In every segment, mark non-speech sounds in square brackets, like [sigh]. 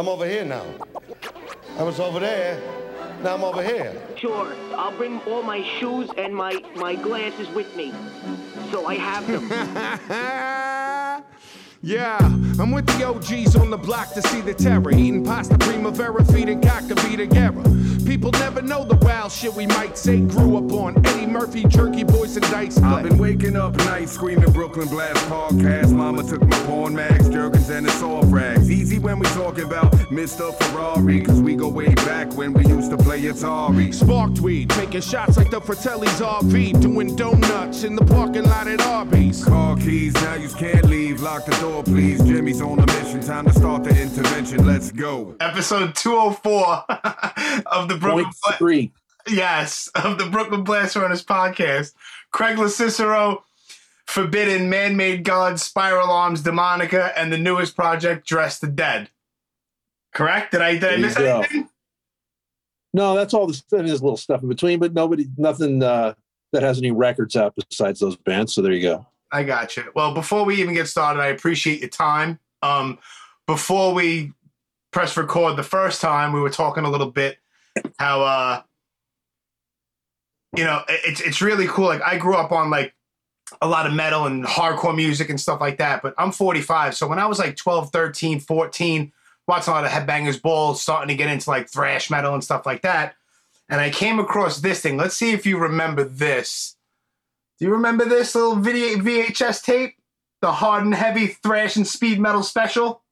I'm over here now. I was over there. Now I'm over here. Sure, I'll bring all my shoes and my, my glasses with me. So I have them. [laughs] Yeah, I'm with the OGs on the block to see the terror. Eating pasta primavera, feeding cockabee together. People never know the wild shit we might say. Grew up on Eddie Murphy, Jerky Boys, and Dice. I've been waking up nights screaming Brooklyn Blast podcast. Mama took my porn mags, Jergens, and the soft rags. Easy when we talking about Mr. Ferrari, cause we go way back when we used to play Atari. Sparked weed, taking shots like the Fratelli's RV. Doing donuts in the parking lot at Arby's. Car keys, now you can't leave. Lock the door, please. Jimmy's on a mission. Time to start the intervention. Let's go. Episode 204 [laughs] of the Brooklyn three. Yes, of the Brooklyn Blast Furnace podcast. Craig Locicero, Forbidden, Man-Made Gods, Spiral Arms, Demonica, and the newest project, Dress the Dead. Correct? Did I did I miss anything? No, that's all the stuff. Little stuff in between, but nobody, nothing uh, that has any records out besides those bands. So there you go. I got you. Well, before we even get started, I appreciate your time. Um, before we press record the first time, we were talking a little bit how uh, you know it- it's it's really cool. Like I grew up on like a lot of metal and hardcore music and stuff like that. But I'm 45, so when I was like 12, 13, 14, watching a lot of Headbangers Ball, starting to get into like thrash metal and stuff like that, and I came across this thing. Let's see if you remember this. Do you remember this little video VHS tape? The hard and heavy thrash and speed metal special.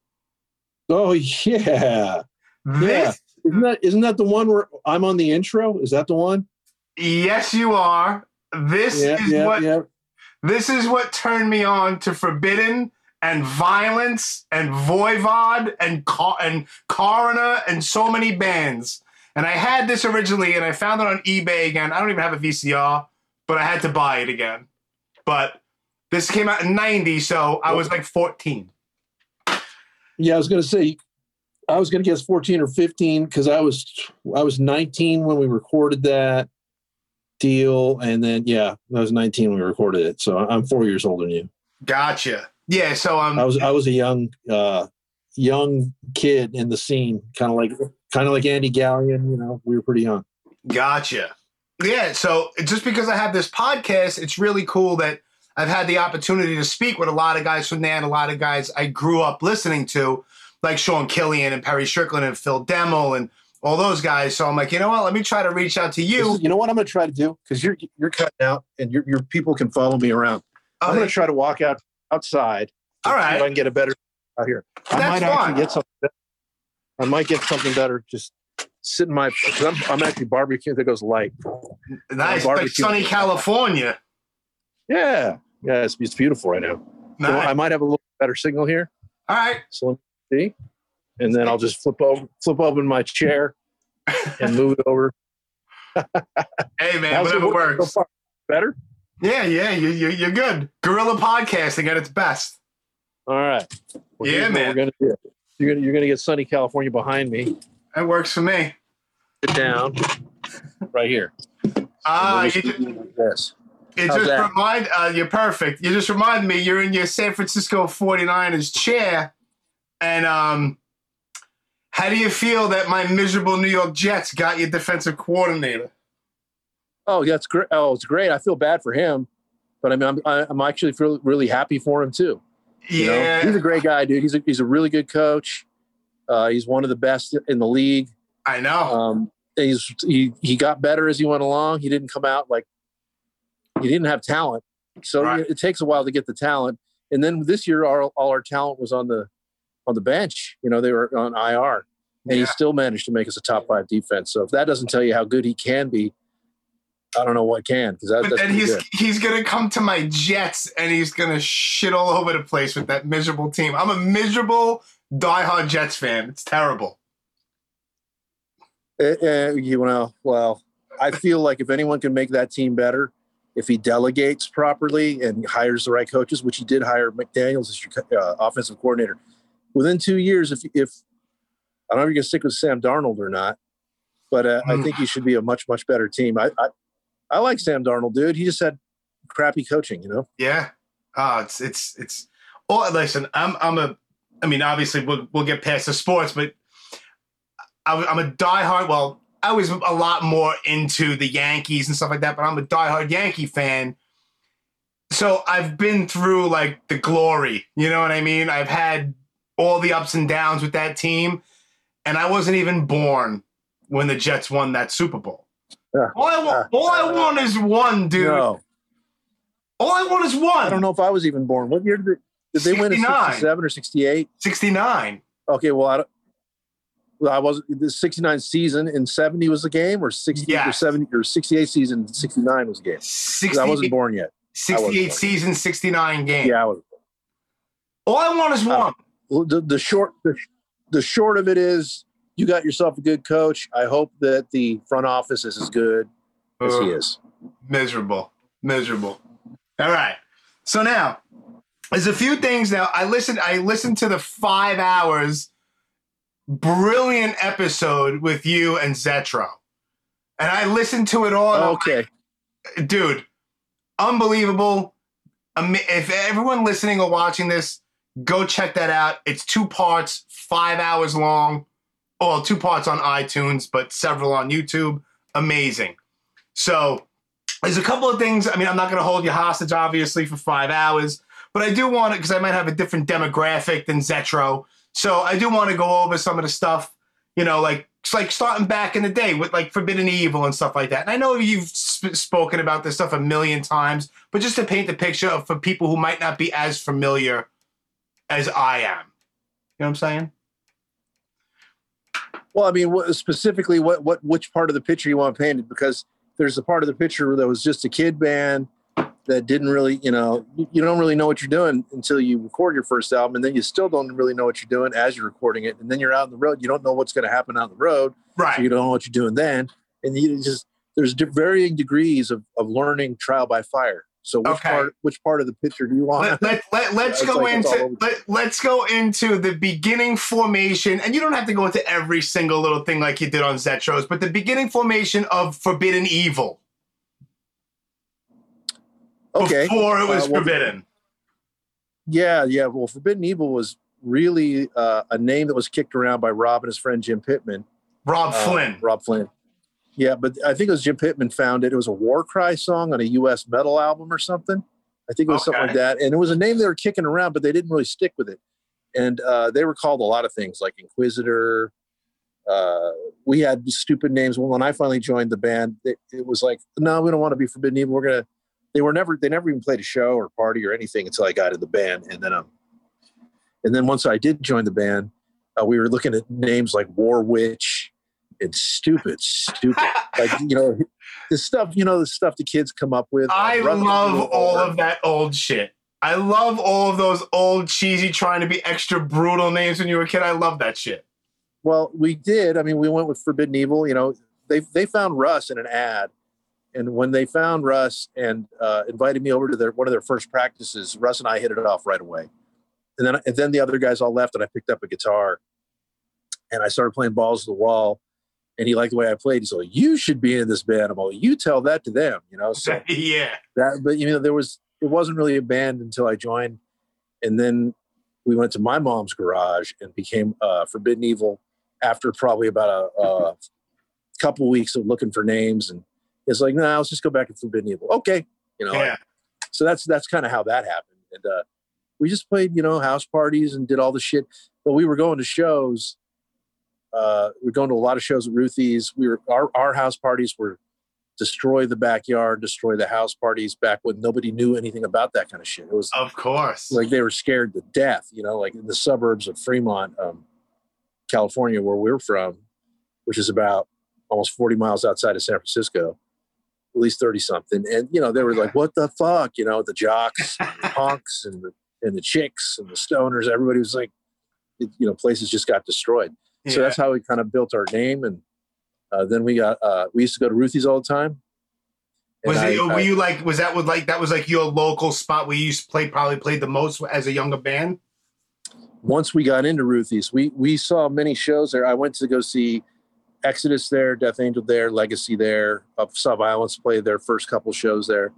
Oh yeah, This, isn't that isn't that the one where I'm on the intro? Is that the one? yes, you are. This Yeah, is yeah, what yeah. this is what turned me on to Forbidden and Vio-lence and Voivod and Car- and Coroner and so many bands. And I had this originally, and I found it on eBay again. I don't even have a VCR, but I had to buy it again. But this came out in '90, so I was like 14. Yeah, I was gonna say, I was gonna guess 14 or 15 because I was I was 19 when we recorded that deal, and then yeah, I was 19 when we recorded it. So I'm four years older than you. Gotcha. Yeah. So um, I was I was a young uh young kid in the scene, kind of like kind of like Andy Galeon. You know, we were pretty young. Gotcha. Yeah. So just because I have this podcast, it's really cool that I've had the opportunity to speak with a lot of guys from there and a lot of guys I grew up listening to, like Sean Killian and Perry Strickland and Phil Demmel and all those guys. So I'm like, you know what? Let me try to reach out to you. is- you know what I'm going to try to do because you're you're cutting out and your your people can follow me around. I'm going to try to walk out outside. All See if I can get a better out here. I That's might actually fine. get something. Better. I might get something better. Just sit in my. I'm, I'm actually barbecuing that goes light. Nice. Barbecue. sunny California. Yeah, yeah, it's, it's beautiful right now. So I might have a little better signal here. All right. So see, and then I'll just flip over, flip open my chair, and move it over. [laughs] Hey, man, How's whatever so works. far? Better. Yeah, yeah, you, you, you're good. Guerrilla podcasting at its best. All right. Yeah, man. Gonna. You're gonna you're gonna get sunny California behind me. That works for me. Sit down, right here. Ah, And you, just it like this. It How's just that? remind uh, you're perfect. You just remind me you're in your San Francisco 49ers chair. And um how do you feel that my miserable New York Jets got your defensive coordinator? Oh, that's great. Oh, it's great. I feel bad for him, but I mean, I'm I- I'm actually feel really happy for him too. You know? Yeah. he's a great guy, dude. He's a he's a really good coach. Uh, he's one of the best in the league. I know. Um, he's he he got better as he went along. He didn't come out like he didn't have talent, so Right. it, it takes a while to get the talent. And then this year, all, all our talent was on the on the bench. You know, they were on IR, and he still managed to make us a top five defense. So if that doesn't tell you how good he can be, I don't know what can because that, but then he's good. he's gonna come to my Jets and he's gonna shit all over the place with that miserable team. I'm a miserable diehard Jets fan. It's terrible. Uh, uh, you know, well, I feel like if anyone can make that team better, if he delegates properly and hires the right coaches, which he did hire McDaniel's as your uh, offensive coordinator, within two years, if if I don't know if you're to stick with Sam Darnold or not, but uh, I Mm. think he should be a much much better team. I, I I like Sam Darnold, dude. He just had crappy coaching, you know. Yeah. Oh, it's it's it's. Oh, listen, I'm I'm a. I mean, obviously, we'll we'll get past the sports, but I, I'm a diehard. Well, I was a lot more into the Yankees and stuff like that, but I'm a diehard Yankee fan. So I've been through like the glory. You know what I mean? I've had all the ups and downs with that team, and I wasn't even born when the Jets won that Super Bowl. Yeah. All I want, all I want is one, dude. No, All I want is one. I don't know if I was even born. What year did they, did they win in 69. 67 or 68? 69. Okay, well, I don't. Well, I was the 69 season in 70 was the game, or 60 or 70 or 68 season 69 was the game. 60, I wasn't born yet. 68 born. season, 69 game. Yeah, I was. All I want is Uh, one. The, the short the, the short of it is you got yourself a good coach. I hope that the front office is as good as he is. Miserable. Miserable. All right. So now, there's a few things now. I listened, I listened to the five hours brilliant episode with you and Zetro. And I listened to it all. Oh, okay. dude, unbelievable. If everyone listening or watching this, go check that out. It's two parts, five hours long. Well, two parts on iTunes, but several on YouTube. Amazing. So there's a couple of things. I mean, I'm not going to hold you hostage, obviously, for five hours, but I do want to because I might have a different demographic than Zetro. So I do want to go over some of the stuff, you know, like like starting back in the day with like Forbidden Evil and stuff like that. And I know you've sp- spoken about this stuff a million times, but just to paint the picture for people who might not be as familiar as I am. You know what I'm saying? Well, I mean, what, specifically, what what which part of the picture you want painted? Because there's a part of the picture that was just a kid band that didn't really, you know, you, don't really know what you're doing until you record your first album, and then you still don't really know what you're doing as you're recording it, and then you're out on the road. You don't know what's going to happen on the road, so you don't know what you're doing then, and you just there's varying degrees of of learning trial by fire. So which Okay. part which part of the picture do you want? let, let, let, [laughs] us go like into let, let's go into the beginning formation and you don't have to go into every single little thing like you did on Zetro's but the beginning formation of Forbidden Evil okay. before it was Uh, well, forbidden Yeah, yeah. Well, Forbidden Evil was really uh, a name that was kicked around by Rob and his friend Jim Pittman. Rob Uh, Flynn Robb Flynn. Yeah, but I think it was Jim Pittman found it. It was a war cry song on a U.S. metal album or something. I think it was something like that. And it was a name they were kicking around, but they didn't really stick with it. And uh, they were called a lot of things like Inquisitor. Uh, we had stupid names. Well, when I finally joined the band, it, it was like, no, we don't want to be Forbidden Evil. We're gonna. They were never. They never even played a show or party or anything until I got in the band. And then um, and then once I did join the band, uh, we were looking at names like War Witch and stupid, stupid. [laughs] like you know, the stuff you know, the stuff the kids come up with. I love all of that old shit I love all of those old cheesy trying to be extra brutal names when you were a kid I love that shit Well, we did. I mean, we went with Forbidden Evil. You know, they they found Russ in an ad, and when they found Russ and uh, invited me over to their one of their first practices, Russ and I hit it off right away. And then and then the other guys all left, and I picked up a guitar, and I started playing balls to the wall. And he liked the way I played. He's like, "You should be in this band." I'm like, "You tell that to them," you know. So [laughs] yeah that, but you know, there was it wasn't really a band until I joined, and then we went to my mom's garage and became uh, Forbidden Evil after probably about a, a [laughs] couple weeks of looking for names, and it's like, no, nah, let's just go back to Forbidden Evil. Okay, you know. yeah So that's that's kind of how that happened, and uh, we just played, you know, house parties and did all the shit. But we were going to shows. Uh, we were going to a lot of shows at Ruthie's. We were our our house parties were destroy the backyard, destroy the house parties back when nobody knew anything about that kind of shit. It was of course like they were scared to death, you know, like in the suburbs of Fremont, um, California, where we're from, which is about almost 40 miles outside of San Francisco, at least 30 something. And, you know, they were like, what the fuck? You know, the jocks, [laughs] and the punks, and the, and the chicks and the stoners, everybody was like, you know, places just got destroyed. So Yeah. that's how we kind of built our name. And uh, then we got, uh, we used to go to Ruthie's all the time. And was I- Were I- you like? Was that like that was like your local spot where you used to play? Probably played the most as a younger band. once we got into Ruthie's, we we saw many shows there. I went to go see Exodus there, Death Angel there, Legacy there, uh, saw Vio-lence play their first couple shows there,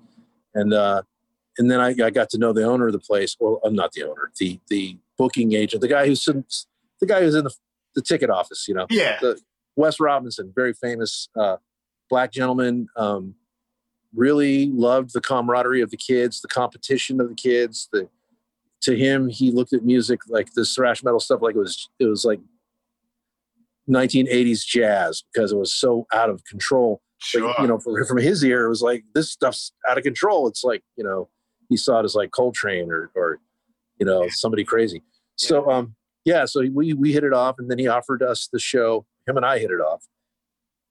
and uh, and then I, I got to know the owner of the place. Well, I'm not the owner, the the booking agent, the guy who's the guy who's in the, the ticket office. You know, Yeah, the Wes Robinson, very famous uh, black gentleman. Um, really loved the camaraderie of the kids, the competition of the kids. The to him, he looked at music like this thrash metal stuff like it was it was like 1980s jazz because it was so out of control. Sure. But, you know, from, from his ear, it was like this stuff's out of control. It's like you know, he saw it as like Coltrane or or you know somebody crazy. So um, yeah, so we we hit it off, and then he offered us the show. Him and I hit it off.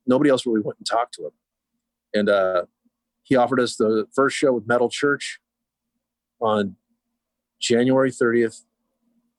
Nobody else really went and talked to him, and uh, he offered us the first show with Metal Church on January thirtieth,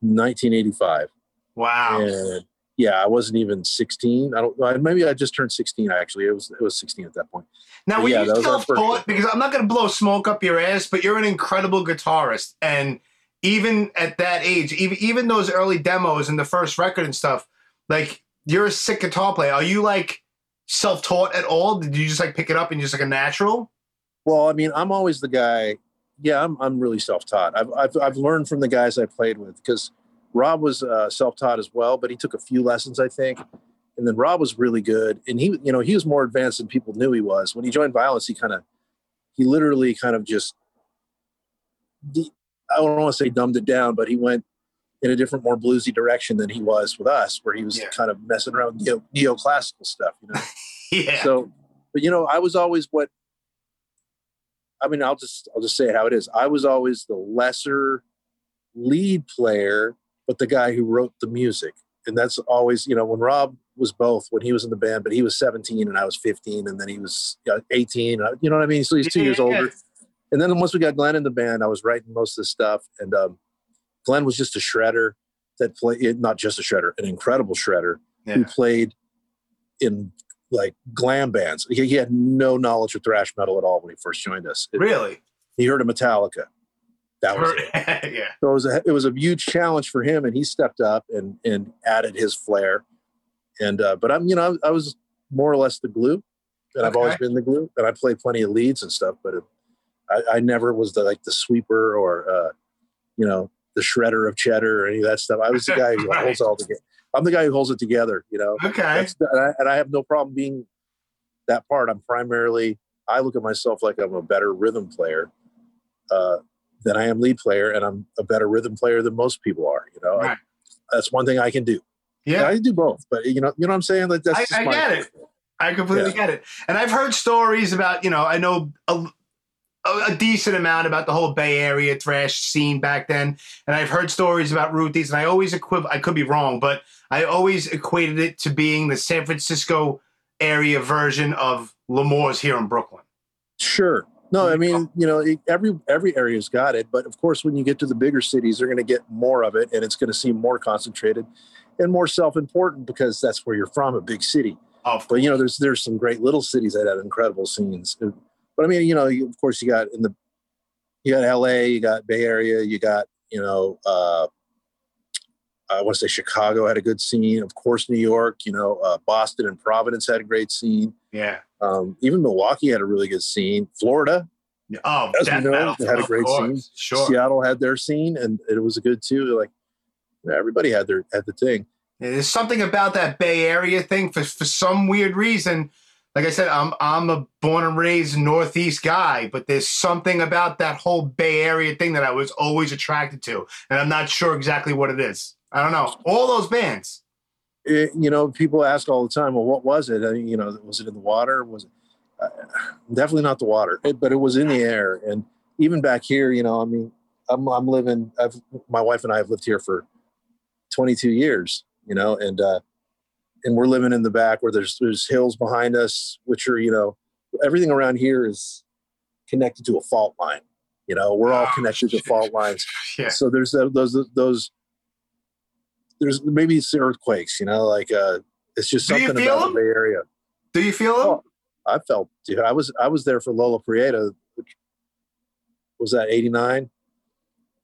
nineteen eighty five. wow. And yeah, I wasn't even sixteen. I don't. Maybe I just turned sixteen. Actually, it was it was sixteen at that point. Now, were Yeah, you self-taught? Because I'm not going to blow smoke up your ass, but you're an incredible guitarist, and even at that age, even even those early demos and the first record and stuff, like you're a sick guitar player. Are you like self-taught at all? Did you just like pick it up and just like a natural? Well, I mean, I'm always the guy. Yeah, I'm I'm really self-taught. I've I've, I've learned from the guys I played with because Rob was uh, self-taught as well, but he took a few lessons, I think. And then Rob was really good, and he, you know, he was more advanced than people knew he was. When he joined Vio-lence, he kind of, he literally kind of just, I don't want to say dumbed it down, but he went in a different, more bluesy direction than he was with us, where he was Yeah. kind of messing around with neo, neoclassical stuff, you know. [laughs] Yeah. So, but you know, I was always what. I mean, I'll just I'll just say it how it is. I was always the lesser lead player, but the guy who wrote the music, and that's always you know when Rob was both when he was in the band, but he was 17 and I was 15, and then he was 18. uh, You know what I mean? So he's two Yeah, years yeah, older. Yeah. And then once we got Glenn in the band, I was writing most of the stuff, and um, Glenn was just a shredder that played not just a shredder, an incredible shredder who played in like glam bands. He, he had no knowledge of thrash metal at all when he first joined us. It- Really? he heard of Metallica. That was it. [laughs] yeah. So it was a, it was a huge challenge for him, and he stepped up and and added his flair. And uh, but I'm you know I, I was more or less the glue, and I've always been the glue. And I play plenty of leads and stuff, but it, I, I never was the like the sweeper or uh, you know the shredder of cheddar or any of that stuff. I was the [laughs] guy who Right. holds all together. I'm the guy who holds it together. You know, Okay. and, I, and I have no problem being that part. I'm primarily, I look at myself like I'm a better rhythm player uh, than I am lead player, and I'm a better rhythm player than most people are. You know, I- that's one thing I can do. Yeah. I do both, but you know, you know what I'm saying? Like that's I- I get it. I completely Yeah. get it. And I've heard stories about, you know, I know a, a, a decent amount about the whole Bay Area thrash scene back then. And I've heard stories about Ruthie's, and I always equiv I could be wrong, but I always equated it to being the San Francisco area version of L'Amour's here in Brooklyn. Sure. No, I mean, you know, every every area's got it, but of course, when you get to the bigger cities, they're going to get more of it, and it's going to seem more concentrated and more self-important because that's where you're from, a big city. Oh, but you know there's there's some great little cities that have incredible scenes but i mean you know you, of course you got in the you got la you got bay area you got you know uh i want to say chicago had a good scene of course new york you know uh, boston and providence had a great scene yeah. um, even milwaukee had a really good scene florida Oh, As we know, had a great course. scene. Sure. seattle had their scene and it was a good too like yeah, everybody had their had the thing There's something about that Bay Area thing for for some weird reason. Like I said, I'm I'm a born and raised Northeast guy, but there's something about that whole Bay Area thing that I was always attracted to, and I'm not sure exactly what it is. I don't know. All those bands. it, you know, people ask all the time, well, what was it? I mean, you know, was it in the water? Was it uh, definitely not the water, but it was in the air. And even back here, you know, I mean, I'm, I'm living, I've, my wife and I have lived here for 22 years, you know, and, uh, and we're living in the back where there's, there's hills behind us, which are, you know, everything around here is connected to a fault line. You know, we're all Oh, connected to fault lines. [laughs] Yeah. So there's tho- those those there's maybe it's earthquakes, you know, like uh it's just Do something about them? the Bay Area. Do you feel them? Oh, I felt dude, I was I was there for Loma Prieta, which was that 89?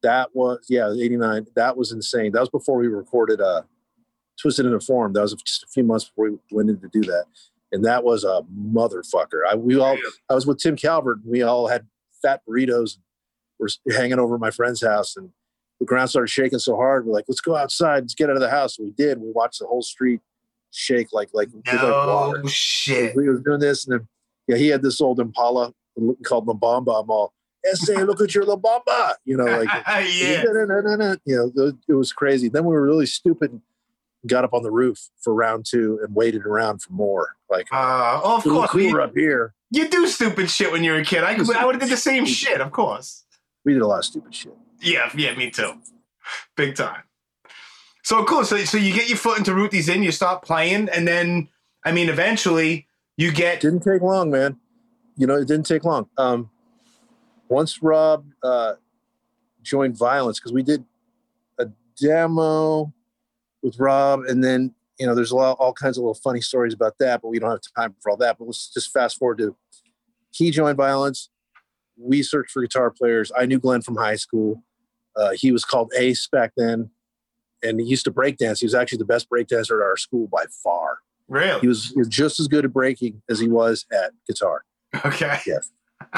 That was yeah, 89. That was insane. That was before we recorded uh Twisted into Form. That was just a few months before we went in to do that. And that was a motherfucker. I we all I was with Tim Calvert. And we all had fat burritos. We're hanging over my friend's house, and the ground started shaking so hard. We're like, "Let's go outside. Let's get out of the house." We did. We watched the whole street shake like like, was like No water. shit. We was doing this, and then yeah, he had this old Impala called La Bamba. I'm all, "Essay, look at your La Bamba," you know, like [laughs] yeah. you know, it was crazy. Then we were really stupid. And Got up on the roof for round two and waited around for more. Like, Uh, oh, of "It's a course. We, cooler up here. you do stupid shit when you're a kid. I, I would have did the same shit, of course. We did a lot of stupid shit. Yeah, yeah, me too. Big time. So cool. So, so you get your foot into Ruthie's in, you start playing, and then, I mean, eventually you get. didn't take long, man. You know, it didn't take long. Um, once Rob uh, joined Vio-lence, because we did a demo with Rob, and then you know, there's a lot, all kinds of little funny stories about that, but we don't have time for all that. But let's just fast forward to he joined Vio-lence. We searched for guitar players. I knew Glenn from high school. Uh, he was called Ace back then, and he used to break dance. He was actually the best break dancer at our school by far. Really? He was, he was just as good at breaking as he was at guitar. okay.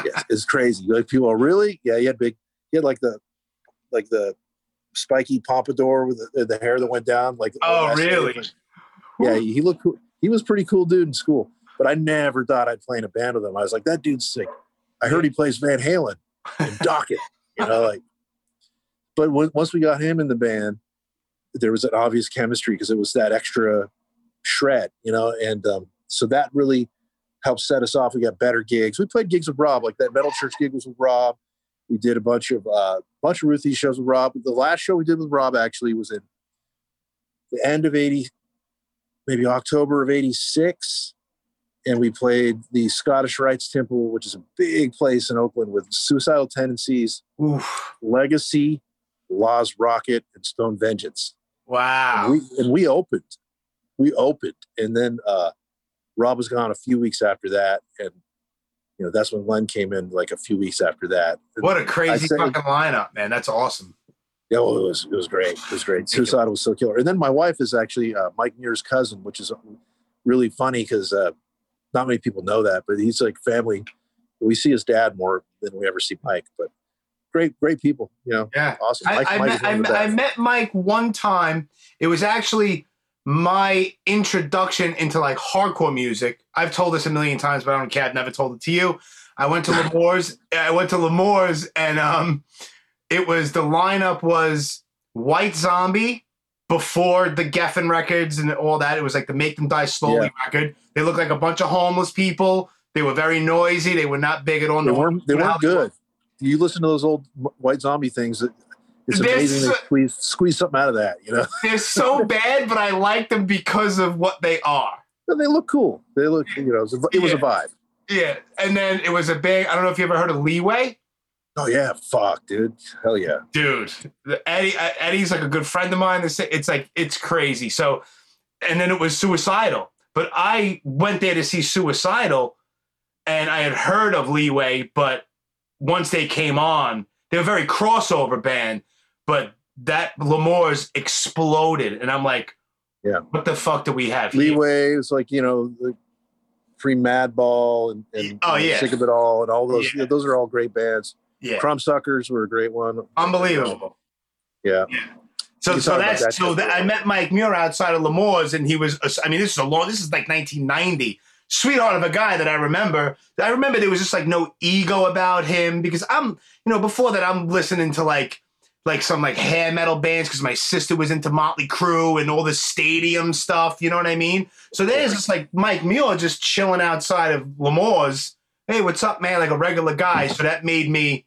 Yes, it's crazy. Like people are really, yeah. He had big, he had like the, like the spiky pompadour with the, the hair that went down. Like Oh, really? Yeah, he looked. Cool. He was a pretty cool dude in school, but I never thought I'd play in a band with him. I was like, that dude's sick. I heard he plays Van Halen and [laughs] Dokken, you know, like. But when, once we got him in the band, there was an obvious chemistry because it was that extra shred, you know, and um, so that really helped set us off. We got better gigs. We played gigs with Rob, like that Metal Church gig was with Rob. We did a bunch of uh, bunch of Ruthie shows with Rob. The last show we did with Rob actually was in the end of eighty, maybe October of eighty six, and we played the Scottish Rites Temple, which is a big place in Oakland with Suicidal Tendencies, Oof. Legacy, Lääz Rockit, and Stone Vengeance. Wow. And we, and we opened. We opened. And then uh, Rob was gone a few weeks after that. And, you know, that's when Glenn came in like a few weeks after that. What a crazy say- fucking lineup, man. That's awesome. Yeah, well, it was it was great. It was great. Suicidal was so killer. And then my wife is actually uh, Mike Muir's cousin, which is really funny because uh, not many people know that, but he's like family. We see his dad more than we ever see Mike. But great, great people. You know, Yeah. awesome. I, Mike, I, Mike met, I, I met Mike one time. It was actually my introduction into like hardcore music. I've told this a million times, but I don't care. I've never told it to you. I went to L'Amour's. [laughs] I went to L'Amour's, and um, it was the lineup was White Zombie before the Geffen records and all that. It was like the Make Them Die Slowly record. They looked like a bunch of homeless people. They were very noisy. They were not big at all. They weren't. They weren't good. You listen to those old White Zombie things. It- It's They're amazing they so- squeeze squeeze something out of that. You know, [laughs] They're so bad, but I like them because of what they are. They look cool. They look. You know, it was a, it was a vibe. Yeah. And then it was a big, I don't know if you ever heard of Leeway. Oh yeah, fuck, dude. Hell yeah. Dude, Eddie uh, Eddie's like a good friend of mine. It's like it's crazy. So, and then it was suicidal. But I went there to see suicidal, and I had heard of Leeway. But once they came on, they were a very crossover band. But that L'Amour's exploded, and I'm like, Yeah. what the fuck do we have? here? Leeway was like you know the pre Madball and, and Oh, yeah. Sick of It All and all those. Yeah. those are all great bands. Yeah, Crumbsuckers were a great one. unbelievable. Yeah. yeah. So, so that's that so that I met Mike Muir outside of L'Amour's, and he was. I mean, this is a long. This is like 1990. Sweetheart of a guy that I remember. I remember there was just like no ego about him because I'm, you know, before that I'm listening to like, like some like hair metal bands because my sister was into Motley Crue and all the stadium stuff. You know what I mean? So there's just like Mike Muir just chilling outside of L'Amour's. Hey, what's up, man? Like a regular guy. So that made me,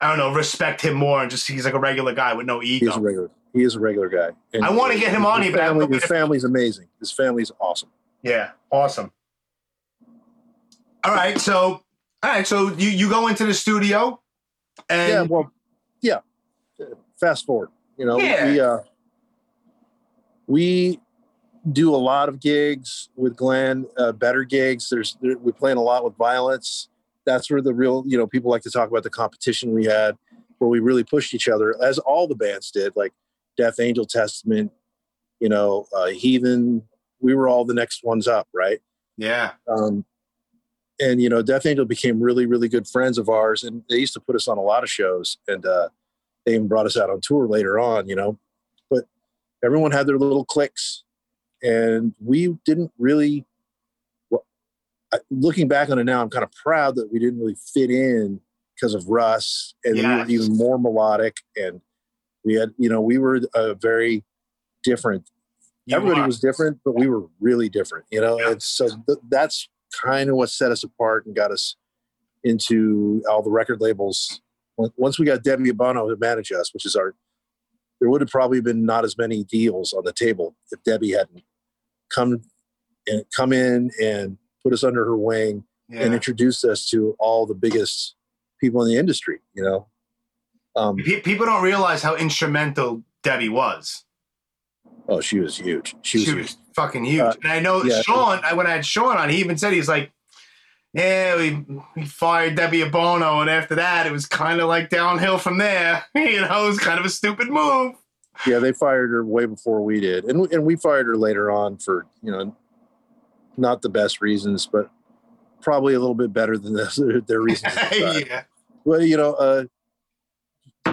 I don't know, respect him more and just he's like a regular guy with no He is a regular. He is a regular guy. And I wanna get him on his here, but Family, no his family's amazing. His family's awesome. Yeah, awesome. All right, so all right, so you you go into the studio, and yeah. Well. Fast forward. You know, Yeah. we uh, we do a lot of gigs with Glenn. Uh, better gigs. There's there, we're playing a lot with Vio-lence. That's where the real you know people like to talk about the competition we had, where we really pushed each other, as all the bands did. Like Death Angel Testament, you know, uh, Heathen. We were all the next ones up, right? yeah, um, and you know death angel became really really good friends of ours and they used to put us on a lot of shows and uh, they even brought us out on tour later on you know but everyone had their little cliques and we didn't really. Well, looking back on it now, I'm kind of proud that we didn't really fit in because of Russ, and we were even more melodic, and we had, you know, we were a very different You everybody are. was different, but we were really different, you know. Yeah. And so th- that's kind of what set us apart and got us into all the record labels. Once- we got Debbie Abono to manage us, which is our, there would have probably been not as many deals on the table if Debbie hadn't come and come in and put us under her wing and introduced us to all the biggest people in the industry. You know, um, People don't realize how instrumental Debbie was. oh, she was huge. She was, She huge. fucking huge. Uh, and I know yeah. Sean, I- when I had Sean on, he even said, he's like, yeah, we, we fired Debbie Abono. And after that, it was kind of like downhill from there. [laughs] you know, it was kind of a stupid move. Yeah, they fired her way before we did, and and we fired her later on for you know, not the best reasons, but probably a little bit better than the, their [laughs] reasons. at the time. yeah. Well, you know, uh,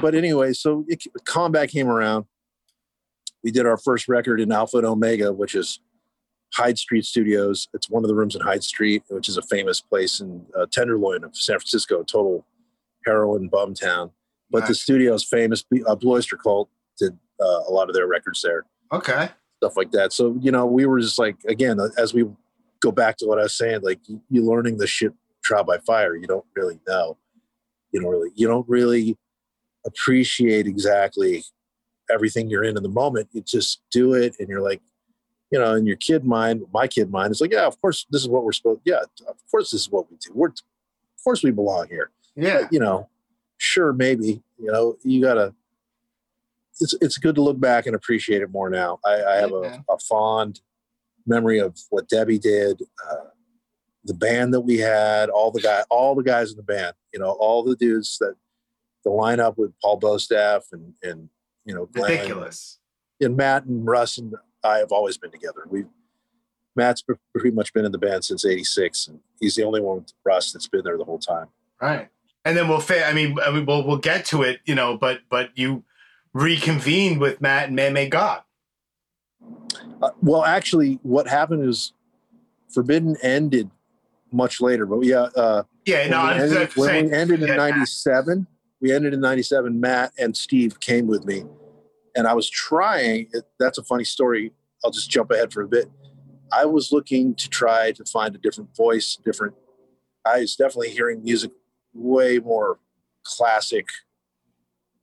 but anyway, so it, Combat came around. We did our first record in Alpha and Omega, which is Hyde Street Studios. It's one of the rooms in Hyde Street, which is a famous place in uh, Tenderloin of San Francisco, total heroin bum town. But the Nice. studio is famous. Uh, Blue Oyster Cult did uh, a lot of their records there Okay. stuff like that. So, you know, we were just like, again, as we go back to what I was saying, like you, you learning the shit trial by fire, you don't really know. You don't really, you don't really appreciate exactly everything you're in in the moment. You just do it and you're like, you know, in your kid mind, my kid mind is like, yeah, of course, this is what we're supposed, yeah, of course, this is what we do. We're, of course we belong here Yeah. you know, sure, maybe, you know, you gotta, it's, it's good to look back and appreciate it more now. I, I have a, a fond memory of what Debbie did, uh, the band that we had, all the guy, all the guys in the band, you know, all the dudes that the lineup with Paul Bostaph and, and, you know, Glenn Ridiculous. and Matt and Russ and I have always been together. We, Matt's pretty much been in the band since '86, and he's the only one with Russ that's been there the whole time. Right. And then we'll fa- I mean, I mean we'll we'll get to it, you know, but but you reconvened with Matt and Man Made God. Uh, well, actually, what happened is Forbidden ended much later, but yeah, uh, Yeah, no, when, we ended, when saying. we ended in yeah, Matt. '97, we ended in '97. Matt and Steve came with me, and I was trying. It, that's a funny story. I'll just jump ahead for a bit. I was looking to try to find a different voice, different. I was definitely hearing music way more classic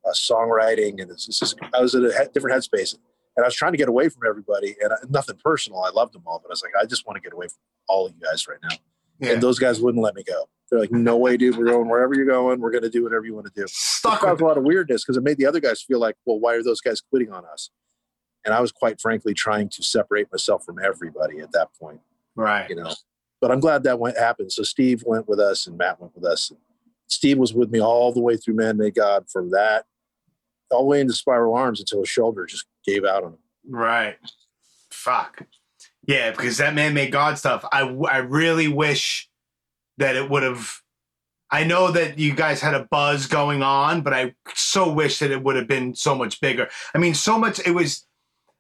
uh, songwriting, and it's just I was at a he- different headspace, and I was trying to get away from everybody. And I, nothing personal. I loved them all, but I was like, I just want to get away from all of you guys right now Yeah. and those guys wouldn't let me go. They're like, "No way, dude. We're going wherever you're going. We're going to do whatever you want to do." It Stuck caused with a lot of weirdness because it made the other guys feel like, "Well, why are those guys quitting on us?" And I was quite frankly trying to separate myself from everybody at that point, right. you know. But I'm glad that went happened. So Steve went with us, and Matt went with us. Steve was with me all the way through Man Made God from that all the way into Spiral Arms until his shoulder just gave out on him. Right. Fuck. Yeah, because that man made God stuff. I I really wish that it would have. I know that you guys had a buzz going on, but I so wish that it would have been so much bigger. I mean, so much. It was.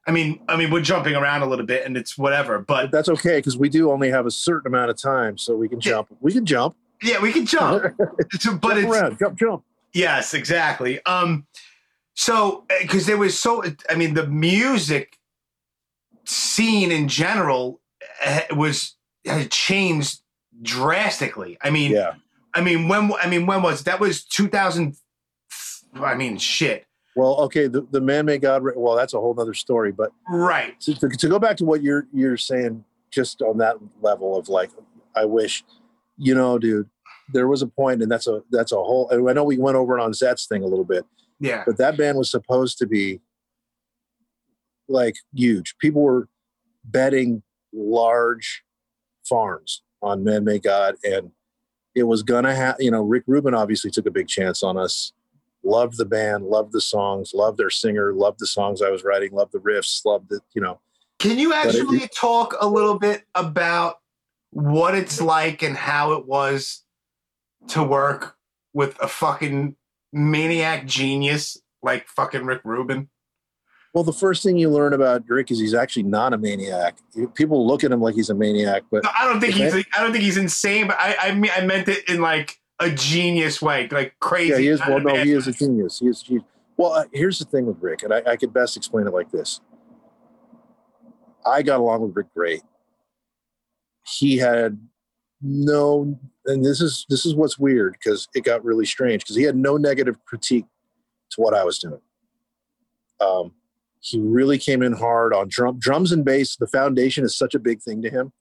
I mean, I mean, we're jumping around a little bit, and it's whatever. But But that's okay because we do only have a certain amount of time, so we can Yeah. jump. We can jump. yeah, we can jump. [laughs] So- but jump it's around, jump, jump. Yes, exactly. Um, so because there was so, I mean, the music scene in general eh, was had changed drastically. I mean, Yeah. I mean, when I mean, when was that? Was two thousand? I mean, shit. Well, okay, the, the man made God. Well, that's a whole other story. But Right. to, to, to go back to what you're you're saying, just on that level of like, I wish, you know, dude, there was a point, and that's a that's a whole. I know we went over it on Zet's thing a little bit, Yeah. but that band was supposed to be like huge. People were betting large farms on Man Made God, and it was gonna have. You know, Rick Rubin obviously took a big chance on us. Loved the band, loved the songs, loved their singer, loved the songs I was writing, loved the riffs, loved the you know. Can you it- actually talk a little bit about what it's like and how it was to work with a fucking maniac genius like fucking Rick Rubin? Well, the first thing you learn about Rick is he's actually not a maniac. People look at him like he's a maniac, but I don't think he's. I don't think he's insane, but I I mean I meant it in like a genius way, like crazy. yeah, he is. Well, no, he is a genius. He is. a genius. Well, uh, here's the thing with Rick, and I, I could best explain it like this. I got along with Rick great. He had no, and this is this is what's weird because it got really strange because he had no negative critique to what I was doing. Um, he really came in hard on drum, drums and bass. The foundation is such a big thing to him.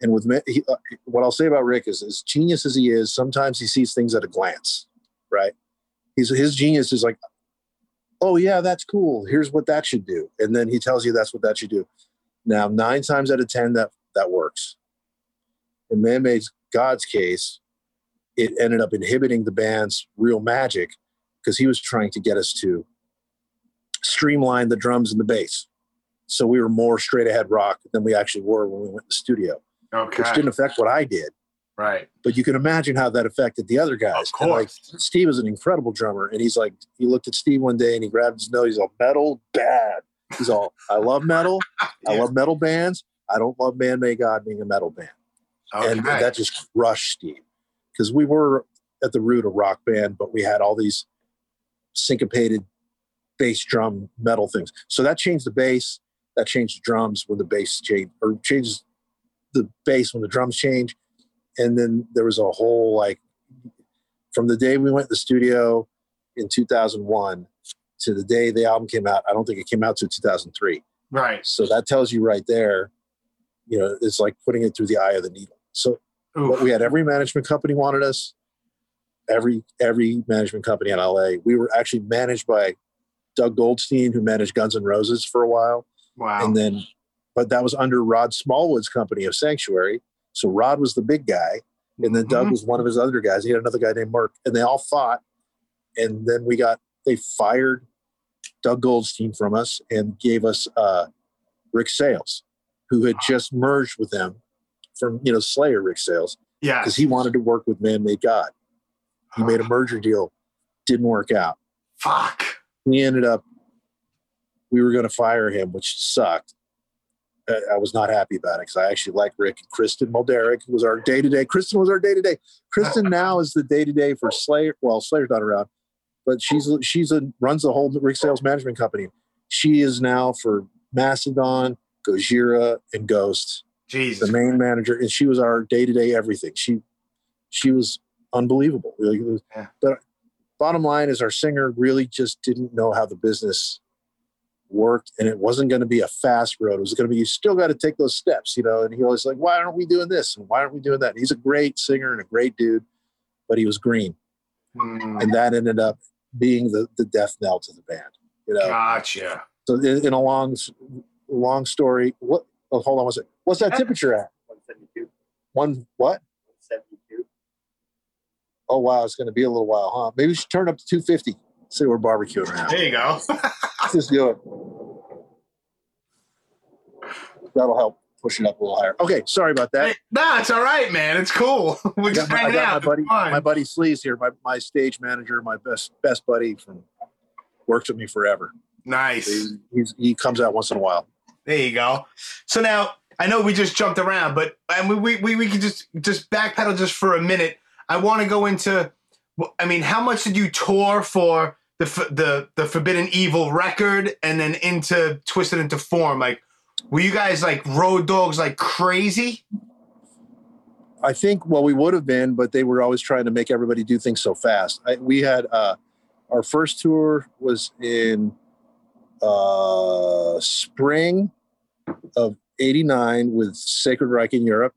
And with he, uh, what I'll say about Rick is, as genius as he is, sometimes he sees things at a glance, right? He's his genius is like, oh yeah, that's cool. Here's what that should do, and then he tells you that's what that should do. Now, nine times out of ten, that that works. In Man God's case, it ended up inhibiting the band's real magic because he was trying to get us to streamline the drums and the bass. So we were more straight ahead rock than we actually were when we went in the studio, Okay. which didn't affect what I did. right. But you can imagine how that affected the other guys. Of And, like, course. Steve is an incredible drummer, and he's like, he looked at Steve one day and he grabbed his nose. He's all metal bad. He's all, I love metal. I [laughs] love metal bands. I don't love Man Made God being a metal band, Okay. and that just crushed Steve because we were at the root a rock band, but we had all these syncopated bass drum metal things. So that changed the bass. That changed the drums when the bass changed, or changes the bass when the drums change. And then there was a whole like from the day we went to the studio in 2001 to the day the album came out. I don't think it came out to 2003. right. So that tells you right there, you know, it's like putting it through the eye of the needle. So but we had every management company wanted us. Every every management company in LA. We were actually managed by Doug Goldstein, who managed Guns N' Roses for a while, wow. and then, but that was under Rod Smallwood's company of Sanctuary. So Rod was the big guy, and then Doug Mhm. was one of his other guys. He had another guy named Mark, and they all fought. And then we got they fired Doug Goldstein from us and gave us uh, Rick Sales, who had just merged with them from you know Slayer Rick Sales yeah. because he wanted to work with Man Made God. He made a merger deal, didn't work out. Fuck. We ended up, we were going to fire him, which sucked. I was not happy about it because I actually like Rick and Kristen Mulderig was our day to day. Kristen was our day to day. Kristen [laughs] now is the day to day for Slayer. Well, Slayer's not around, but she's she's a runs the whole Rick Sales management company. She is now for Mastodon, Gojira, and Ghost Jesus. the main manager, and she was our day to day everything. She she was unbelievable. Like, Yeah. But bottom line is, our singer really just didn't know how the business worked, and it wasn't going to be a fast road. It was going to be you still got to take those steps, you know. And he always like, why aren't we doing this and why aren't we doing that? He's a great singer and a great dude, but he was green, Mm, and that ended up being the the death knell to the band. You know. gotcha. So in, in a long long story, what? Oh, hold on one second. What's that temperature at? 172. One what? 172. Oh wow, it's going to be a little while, huh? Maybe we should turn up to 250. See, we're barbecuing now. There you go. Just do it. That'll help push it up a little higher. Okay, sorry about that. Hey, nah, it's all right, man. It's cool. [laughs] We're just my, hanging out. my buddy, my buddy Sleaze here, my, my stage manager, my best best buddy from works with me forever. nice. He, he's, he comes out once in a while. There you go. So now I know we just jumped around, but and we we we, we could just just backpedal just for a minute. I want to go into. I mean, how much did you tour for the the the Forbidden Evil record, and then into Twisted into Form? Like, were you guys like road dogs like crazy? I think well we would have been, but they were always trying to make everybody do things so fast. I, we had uh, our first tour was in uh, spring of '89 with Sacred Reich in Europe,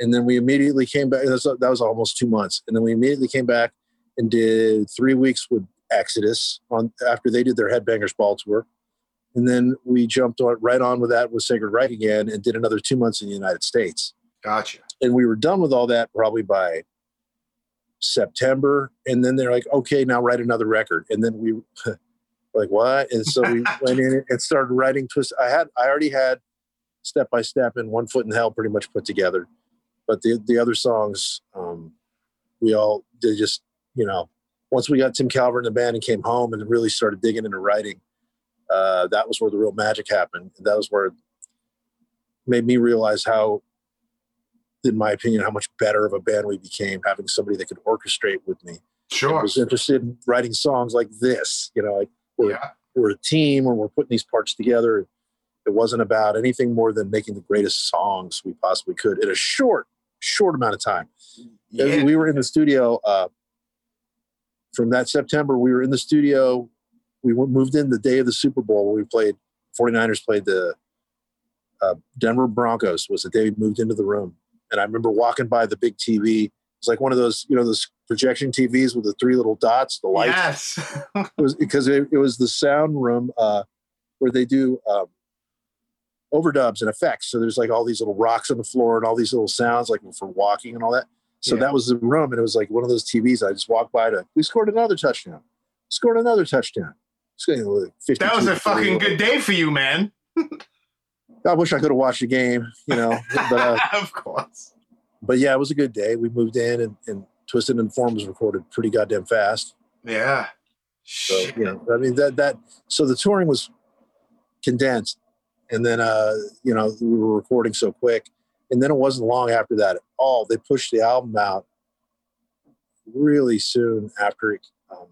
and then we immediately came back. That was, that was almost two months, and then we immediately came back and did three weeks with Exodus on after they did their Headbangers Ball tour. And then we jumped on right on with that with Sacred Reich again and did another two months in the United States Gotcha. and we were done with all that probably by September. And then they're like, okay, now write another record. And then we [laughs] were like, what? And so we [laughs] went in and started writing twist. I had, I already had step by step and one foot in hell pretty much put together. But the, the other songs, um, we all did just, you know, once we got Tim Calvert in the band and came home and really started digging into writing, uh, that was where the real magic happened. That was where it made me realize how, in my opinion, how much better of a band we became having somebody that could orchestrate with me. Sure. was interested in writing songs like this. You know, like we're, Yeah. we're a team and we're putting these parts together. It wasn't about anything more than making the greatest songs we possibly could in a short, short amount of time. Yeah. We were in the studio uh, from that September. We were in the studio. We went, moved in the day of the Super Bowl. We played 49ers played the uh, Denver Broncos was the day we moved into the room. And I remember walking by the big TV. It's like one of those, you know, those projection TVs with the three little dots, the lights. Yes. [laughs] It was because it, it was the sound room uh, where they do um, overdubs and effects. So there's like all these little rocks on the floor and all these little sounds like for walking and all that. So Yeah. that was the room, and it was like one of those TVs. I just walked by to. We scored another touchdown. Scored another touchdown. Scored, like, 52 that was a fucking good day for you, man. I wish I could have watched the game, you know. but uh, [laughs] of course. but yeah, it was a good day. We moved in, and, and Twisted into Form was recorded pretty goddamn fast. Yeah. So Shit. you know, I mean that that so the touring was condensed, and then uh, you know we were recording so quick, and then it wasn't long after that at all. They pushed the album out really soon after it, um,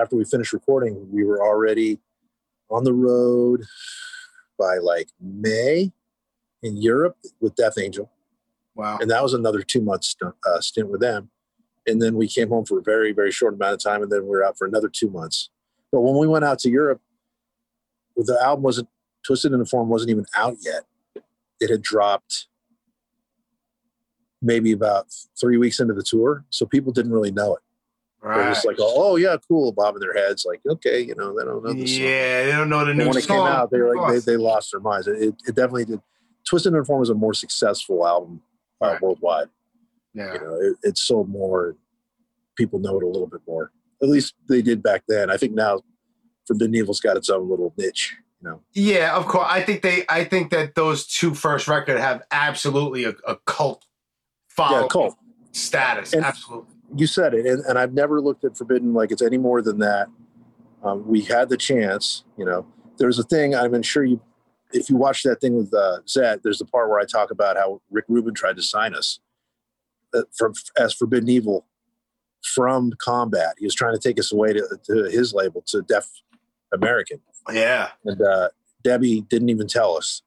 after we finished recording. We were already on the road by like May in Europe with Death Angel Wow. and that was another two month stint, uh, stint with them. And then we came home for a very, very short amount of time, and then we were out for another two months. But when we went out to Europe, the album wasn't Twisted into Form wasn't even out yet. It had dropped maybe about three weeks into the tour, so people didn't really know it. They're just like, "Oh, yeah, cool," bobbing their heads, like, "Okay, you know, they don't know the song." yeah, they don't know the And new when it song. came out, they were like they, they lost their minds. It, it, it definitely did. Twisted into Form was a more successful album uh, Right. worldwide. yeah. You know, it, it sold more. People know it a little bit more. At least they did back then. I think now, Forbidden Evil's got its own little niche. Yeah, of course. I think they. I think that those two first record have absolutely a, a cult following yeah, cult. status. And- absolutely. You said it, and, and I've never looked at Forbidden like it's any more than that. Um, we had the chance. You know, there's a thing. I'm sure you, if you watch that thing with uh, Zed, there's the part where I talk about how Rick Rubin tried to sign us uh, from as Forbidden Evil from Combat. He was trying to take us away to, to his label to Def American. Yeah. and uh, Debbie didn't even tell us.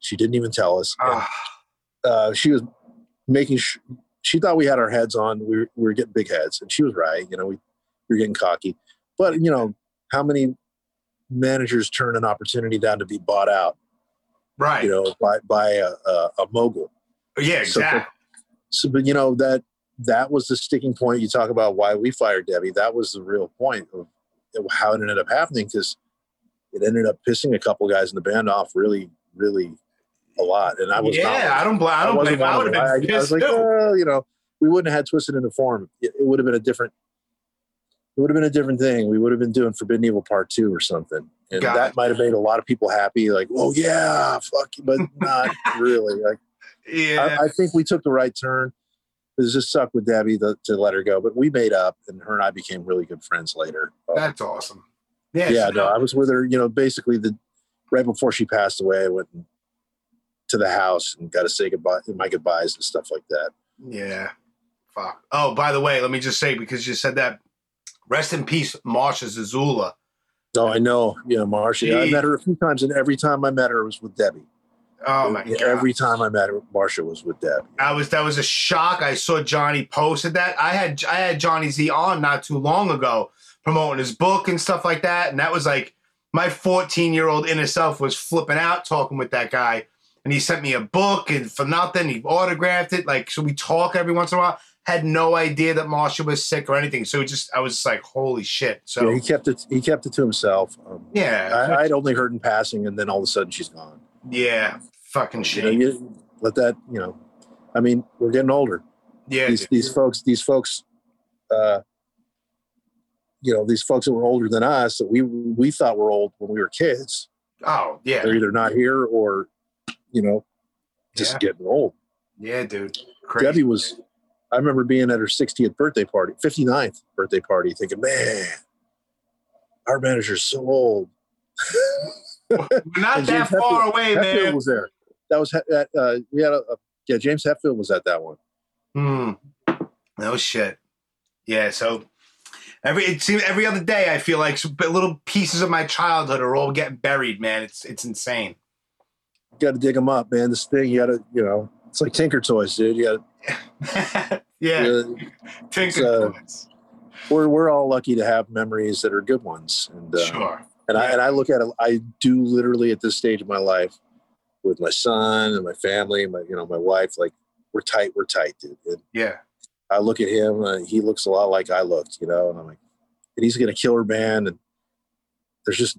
She didn't even tell us. And, Ah, uh, she was making. Sh- she thought we had our heads on. We were, we were getting big heads, and she was right. You know, we, we were getting cocky. But you know, how many managers turn an opportunity down to be bought out? right. You know, by by a, a, a mogul. yeah. so- Exactly. So, but you know that that was the sticking point. You talk about why we fired Debbie. That was the real point of of how it ended up happening because it ended up pissing a couple guys in the band off really, really a lot. And I was not yeah. I don't blame. I don't wasn't blame. I would have been I, I was like, oh, you know, we wouldn't have had Twisted into Form. It, it would have been a different. It would have been a different thing. We would have been doing Forbidden Evil Part Two or something, and Got that might have made a lot of people happy. Like, oh yeah, fuck, you," but [laughs] not really. Like, yeah. I, I think we took the right turn. It just sucked with Debbie to, to let her go, but we made up, and her and I became really good friends later. That's awesome. Yeah. yeah, no, I was with her. You know, basically the right before she passed away, I went to the house and got to say goodbye, my goodbyes and stuff like that. Yeah. Fuck. Oh, by the way, let me just say because you said that. Rest in peace, Marsha Zazula. Oh, I know. Yeah, Marsha. I met her a few times, and every time I met her it was with Debbie. Oh my god. Every time I met her, Marsha was with Debbie. I was that was a shock. I saw Johnny posted that. I had I had Johnny Z on not too long ago promoting his book and stuff like that, and that was like my 14 year old inner self was flipping out talking with that guy, and he sent me a book and for nothing he autographed it. Like so, we talk every once in a while. Had no idea that Marsha was sick or anything, so it just I was just like, holy shit. So Yeah, he kept it. He kept it to himself. Um, yeah, I, I'd only heard in passing, and then all of a sudden she's gone. yeah, fucking You know, shit. you let that. You know, I mean, we're getting older. Yeah, these these folks these folks uh you know these folks that were older than us that we we thought were old when we were kids oh yeah, they're either not here or you know just Yeah. getting old yeah, dude. Crazy. debbie was i remember being at her 60th birthday party 59th birthday party thinking man our manager's so old. We're [laughs] not that James far Hetfield- away, Hetfield man. was there. That was he- at, uh, we had a, a yeah. James Hetfield was at that one. Hmm. No shit. Yeah. So every it seems every other day, I feel like little pieces of my childhood are all getting buried. Man, it's it's insane. You got to dig them up, man. This thing, you got to, you know, it's like Tinker Toys, dude. You got [laughs] yeah. to. Tinker uh, Toys. we're we're all lucky to have memories that are good ones, and uh, Sure. and I and I look at it. I do literally at this stage of my life, with my son and my family, my you know my wife, like we're tight, we're tight, dude. And Yeah. I look at him, uh, he looks a lot like I looked, you know, and I'm like, and he's got a killer band, and there's just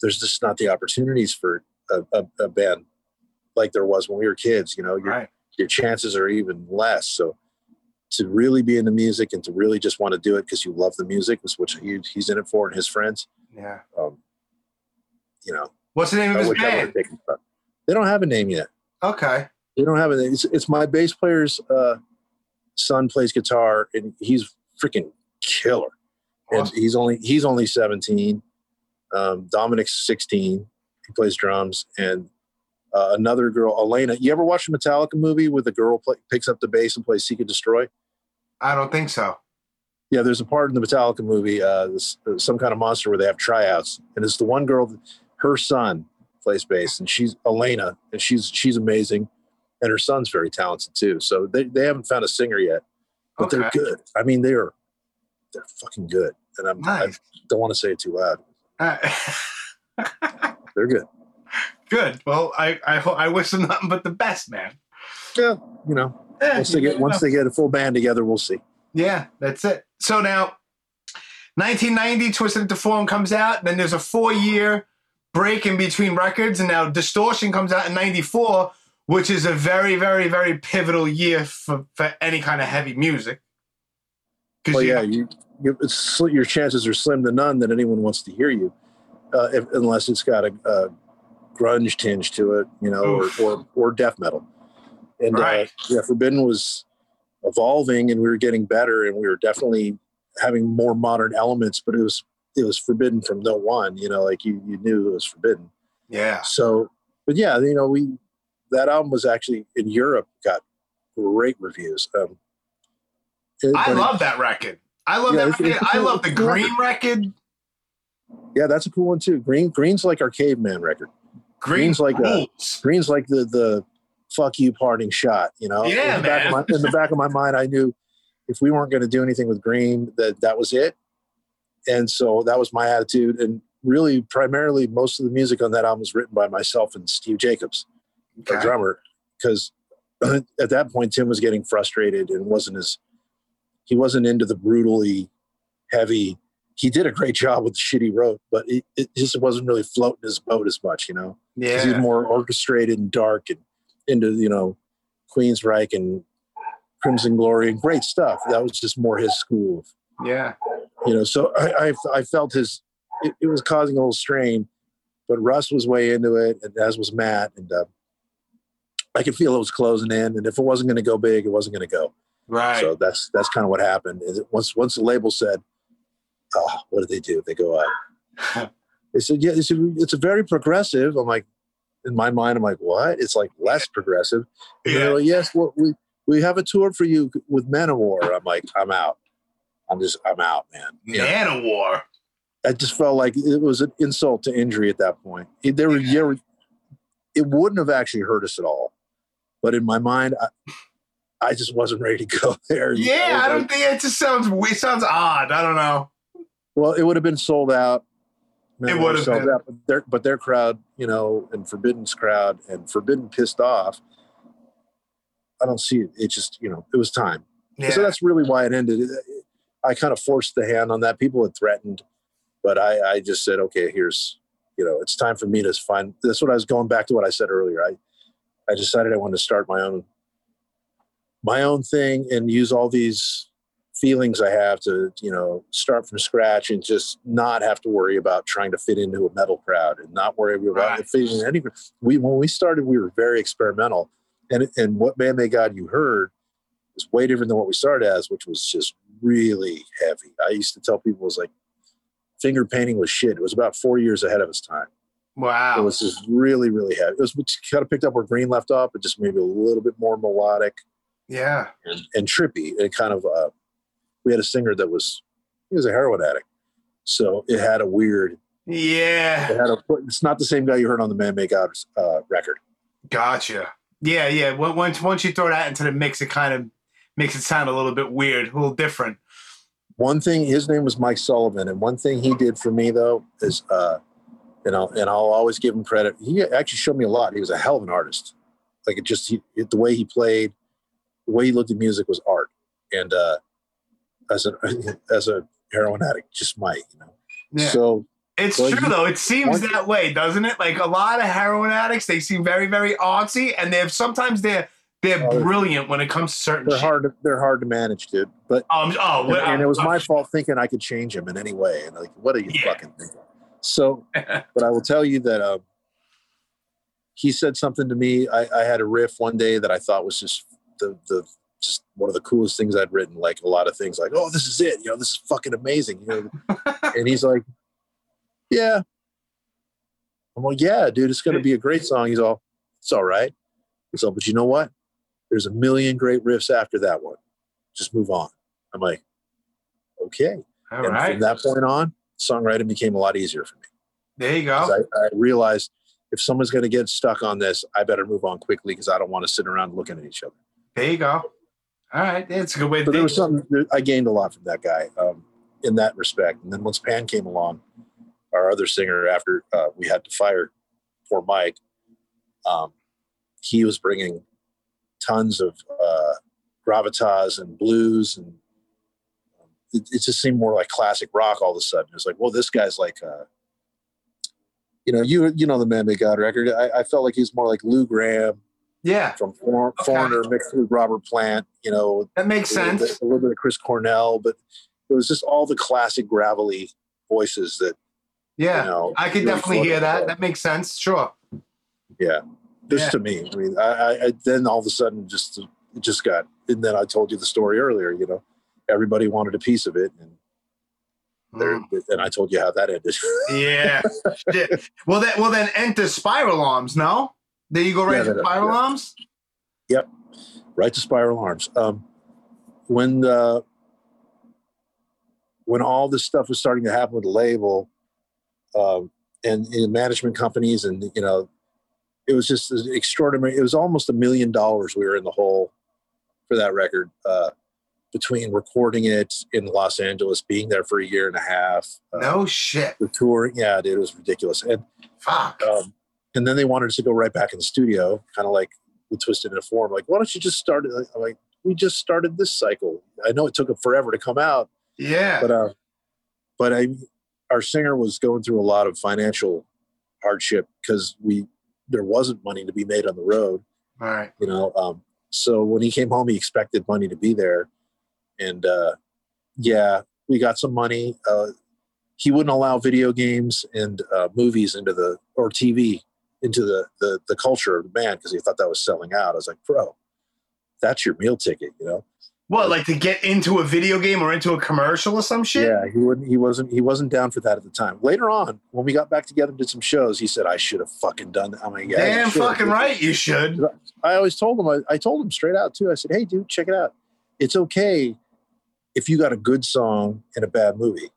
there's just not the opportunities for a, a, a band like there was when we were kids. You know, your Right. your chances are even less. So to really be into music and to really just want to do it because you love the music, is which he, he's in it for, and his friends, Yeah. um, you know, What's the name of I his I would band? They don't have a name yet. Okay. They don't have a name. It's, it's my bass player's uh, son plays guitar, and he's freaking killer. And he's only he's only 17. Um, Dominic's 16. He plays drums, and uh, another girl, Elena. You ever watch a Metallica movie where the girl play, picks up the bass and plays "Seek and Destroy"? I don't think so. Yeah, there's a part in the Metallica movie, uh, this, uh, some kind of monster where they have tryouts, and it's the one girl, that, her son plays bass, and she's Elena, and she's she's amazing, and her son's very talented too. So they, they haven't found a singer yet, but they're good. I mean, they are they're fucking good, and I'm I don't want to say it too loud. Uh, [laughs] They're good. good. Well, I I, I wish them nothing but the best, man. Yeah, you know, Eh, once they get once know. they get a full band together, we'll see. Yeah, that's it. So now, 1990, Twisted into Form comes out. Then there's a four year break in between records. And now Distortion comes out in 94, which is a very, very, very pivotal year for, for any kind of heavy music. Well, yeah, you, you it's, your chances are slim to none that anyone wants to hear you, uh, if, unless it's got a, a grunge tinge to it, you know, or, or or death metal. And Right. uh, yeah, Forbidden was evolving, and we were getting better, and we were definitely having more modern elements. But it was it was Forbidden from no one, you know, like you you knew it was Forbidden. yeah. So, but yeah, you know, we that album was actually in Europe got great reviews. Um, I but it- love that record. I love Yeah, that it's- record. it's a I cool- love the cool Green record. Yeah, that's a cool one too. Green Green's like our caveman record. Green's Green's like a- Green's like the the fuck you parting shot, you know. Yeah, in the, back of man. my, in the back of my mind, I knew if we weren't going to do anything with Green, that that was it. And so that was my attitude. And really, primarily, most of the music on that album was written by myself and Steve Jacobs, Okay. drummer, because [clears throat] at that point Tim was getting frustrated and wasn't as he wasn't into the brutally heavy. He did a great job with the shit he wrote, but it, it just wasn't really floating his boat as much, you know. 'Cause he's Yeah. more orchestrated and dark and into you know Queensryche and Crimson Glory and great stuff. That was just more his school, Yeah. you know. So I I, I felt his it, it was causing a little strain, but Russ was way into it, and as was Matt, and uh, I could feel it was closing in. And if it wasn't going to go big, it wasn't going to go. Right. So that's that's kind of what happened. Is it once once the label said, "Oh, what did they do? They go out." [laughs] they said, "Yeah, it's a, it's a very progressive." I'm like, in my mind, I'm like, "What?" It's like less progressive. And Yeah. they're like, "Yes, well, we we have a tour for you with Manowar." I'm like, "I'm out. I'm just I'm out, man." You? Manowar. I just felt like it was an insult to injury at that point. There were, were- it wouldn't have actually hurt us at all, but in my mind, I, I just wasn't ready to go [laughs] there. Yeah, was I don't like, think it just sounds it sounds odd. I don't know. Well, it would have been sold out. It would have sold been. out, but their but their crowd, you know, and Forbidden's crowd, and Forbidden pissed off. I don't see it. It just, you know, it was time. Yeah. So that's really why it ended. I kind of forced the hand on that. People had threatened, but I, I just said, okay, here's, you know, it's time for me to find. That's what I was going back to what I said earlier. I, I decided I wanted to start my own, my own thing and use all these feelings I have to, you know, start from scratch and just not have to worry about trying to fit into a metal crowd and not worry about Right. fitting in any. We when we started, we were very experimental, and and what Man Made God you heard is way different than what we started as, which was just really heavy. I used to tell people it was like finger painting was shit. It was about four years ahead of its time. Wow. It was just really, really heavy. It was kind of picked up where Green left off, but just maybe a little bit more melodic yeah. and, and trippy. And kind of, uh, we had a singer that was, he was a heroin addict. So it had a weird, Yeah. it had a, it's not the same guy you heard on the Man Made God uh, record. Gotcha. Yeah, yeah. Once once you throw that into the mix, it kind of makes it sound a little bit weird, a little different. One thing, his name was Mike Sullivan, and one thing he did for me though is, uh, you know, and I'll always give him credit. He actually showed me a lot. He was a hell of an artist. Like it just he, it, the way he played, the way he looked at music was art. And uh, as a [laughs] as a heroin addict, just might, you know. Yeah. So It's true you- though. It seems that way, doesn't it? Like a lot of heroin addicts, they seem very, very artsy, and they're sometimes they're they're Oh, brilliant when it comes to certain. they're shit. hard. To, they're hard to manage, dude. But Um, oh, and, well, and it was uh, my fault thinking I could change him in any way. And like, what are you Yeah. fucking thinking? So, [laughs] but I will tell you that um, he said something to me. I, I had a riff one day that I thought was just the the just one of the coolest things I'd written. Like a lot of things, like, oh, this is it. You know, this is fucking amazing. You know, [laughs] and he's like, yeah. I'm like, yeah, dude, it's gonna be a great song. He's all, it's all right. He's all, but you know what? There's a million great riffs after that one. Just move on. I'm like, okay. All and right, from that point on, songwriting became a lot easier for me. there you go. I, I realized if someone's going to get stuck on this, I better move on quickly because I don't want to sit around looking at each other. There you go. All right, that's a good way to So there was something I gained a lot from that guy um, in that respect. And then once Pan came along, our other singer, after uh, we had to fire poor Mike, um, he was bringing tons of uh, gravitas and blues, and it, it just seemed more like classic rock all of a sudden. It was like, well, this guy's like, uh, you know, you you know the Man Made God record. I, I felt like he's more like Lou Gramm Yeah, from For- Okay. Foreigner mixed with Robert Plant. You know, that makes a sense. bit, a little bit of Chris Cornell, but it was just all the classic gravelly voices that Yeah, you know. I could really definitely hear that. That makes sense. Sure. Yeah, this Yeah. to me. I mean, I, I, I then all of a sudden just it just got. And then I told you the story earlier. You know, everybody wanted a piece of it, and there, Mm. and I told you how that ended. [laughs] Yeah. Shit. Well, then, well, then enter Spiral Arms. No, there you go. Right Yeah, to that- Spiral. Arms. Yep, right to Spiral Arms. Um, when uh, when all this stuff was starting to happen with the label, um, and in management companies, and you know, it was just extraordinary. It was almost a million dollars we were in the hole for that record uh, between recording it in Los Angeles, being there for a year and a half, uh, No shit. the tour, Yeah, dude, it was ridiculous. And Fuck. um, and then they wanted us to go right back in the studio, kind of like we Twisted into Form. Like, why don't you just start it? I'm like, we just started this cycle. I know it took them forever to come out, Yeah. but uh, but I, our singer was going through a lot of financial hardship because we there wasn't money to be made on the road, All right. you know. Um, so when he came home, he expected money to be there, and uh, yeah, we got some money. Uh, he wouldn't allow video games and uh, movies into the or TV into the the, the culture of the band because he thought that was selling out. I was like, bro, that's your meal ticket, you know. What, like to get into a video game or into a commercial or some shit? Yeah, he wouldn't. He wasn't. He wasn't down for that at the time. Later on, when we got back together and did some shows, he said, "I should have fucking done that." I'm like, yeah, Damn fucking right, you should. I always told him. I, I told him straight out too. I said, "Hey, dude, check it out. It's okay if you got a good song in a bad movie.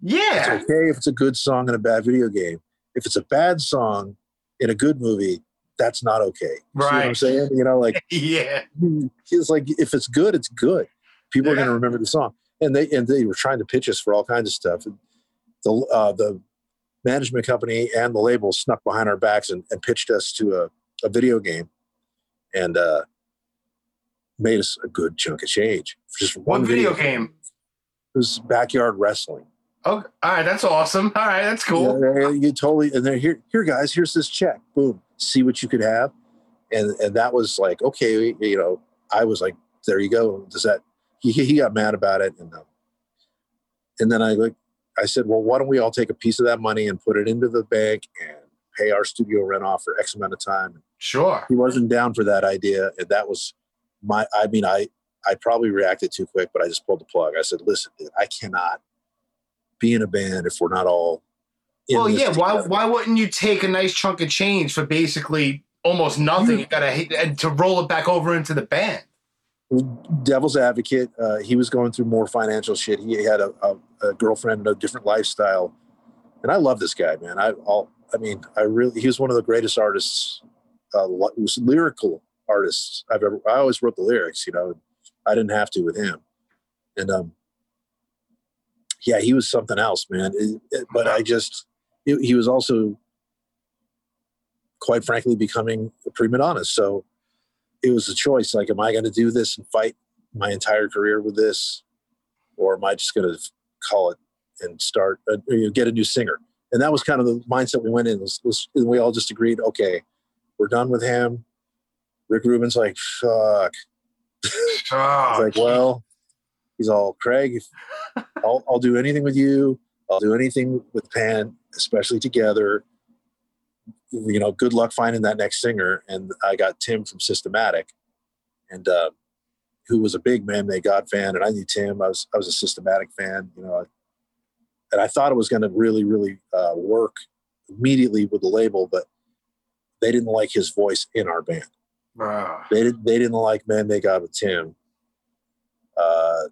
Yeah. It's okay if it's a good song in a bad video game. If it's a bad song in a good movie, that's not okay. See what I'm Right. saying? You know, like [laughs] Yeah. [laughs] it's like if it's good, it's good. People are going to remember the song. And they and they were trying to pitch us for all kinds of stuff. And the uh, the management company and the label snuck behind our backs and, and pitched us to a, a video game, and uh, made us a good chunk of change just one One video game. It was backyard wrestling. Oh, all right. That's awesome. All right. That's cool. Yeah, you totally and then here here guys, here's this check. Boom. See what you could have. And and that was like, okay, you know, I was like, there you go. Does that he he got mad about it and uh, and then I like I said, well, why don't we all take a piece of that money and put it into the bank and pay our studio rent off for X amount of time. Sure. He wasn't down for that idea. And that was my I mean, I I probably reacted too quick, but I just pulled the plug. I said, listen, dude, I cannot be in a band if we're not all. in Well, yeah. Why together? why wouldn't you take a nice chunk of change for basically almost nothing? You gotta hit and to roll it back over into the band. Devil's advocate. Uh, he was going through more financial shit. He had a, a, a girlfriend and a different lifestyle, and I love this guy, man. I all. I mean, I really. He was one of the greatest artists. Uh, was lyrical artists I've ever. I always wrote the lyrics. You know, I didn't have to with him, and um, yeah, he was something else, man. It- it- but I just, he he was also, quite frankly, becoming a prima donna. So it was a choice. Like, am I going to do this and fight my entire career with this, or am I just going to call it and start a, you know, get a new singer? And that was kind of the mindset we went in. Was, was, and we all just agreed, okay, we're done with him. Rick Rubin's like, fuck. He's like, well, he's all Craig. [laughs] I'll, I'll do anything with you. I'll do anything with Pan, especially together. You know, good luck finding that next singer. And I got Tim from Systematic, and uh, who was a big Man Made God fan, and I knew Tim. I was I was a Systematic fan. You know, and I thought it was going to really really uh, work immediately with the label, but they didn't like his voice in our band oh. they didn't they didn't like Man Made God with tim uh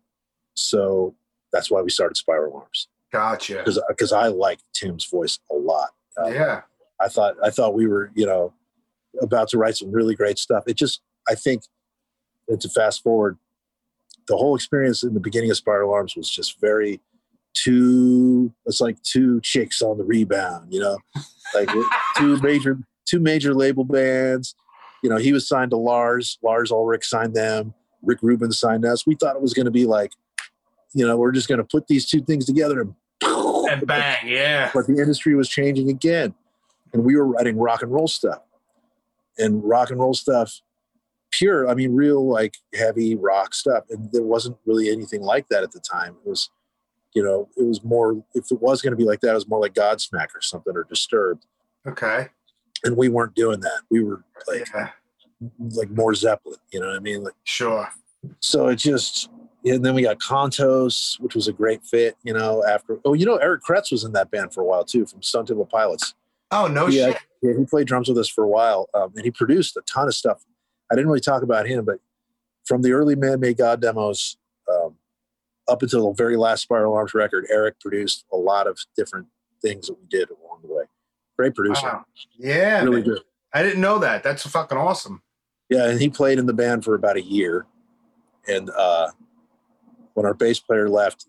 so that's why we started spiral arms gotcha. because because i like tim's voice a lot uh, Yeah. i thought i thought we were you know about to write some really great stuff it just i think and to fast forward the whole experience in the beginning of spiral arms was just very two it's like two chicks on the rebound you know like two major two major label bands you know he was signed to lars lars ulrich signed them rick rubin signed us we thought it was going to be like you know we're just going to put these two things together and, And bang, yeah. but the industry was changing again and we were writing rock and roll stuff and rock and roll stuff pure i mean real like heavy rock stuff and there wasn't really anything like that at the time it was you know it was more if it was going to be like that it was more like godsmack or something or disturbed Okay. And we weren't doing that we were like Yeah. like more zeppelin you know what i mean like Sure. so it just and then we got Contos, which was a great fit, you know, after oh, you know, Eric Kretz was in that band for a while too, from Stone Temple Pilots. Oh no yeah, shit. yeah, he played drums with us for a while, um, and he produced a ton of stuff. I didn't really talk about him, but from the early Man Made God demos um, up until the very last Spiral Arms record, Eric produced a lot of different things that we did along the way. Great producer, Wow. Yeah. really man. good. I didn't know that. That's fucking awesome. Yeah, and he played in the band for about a year. And uh, when our bass player left,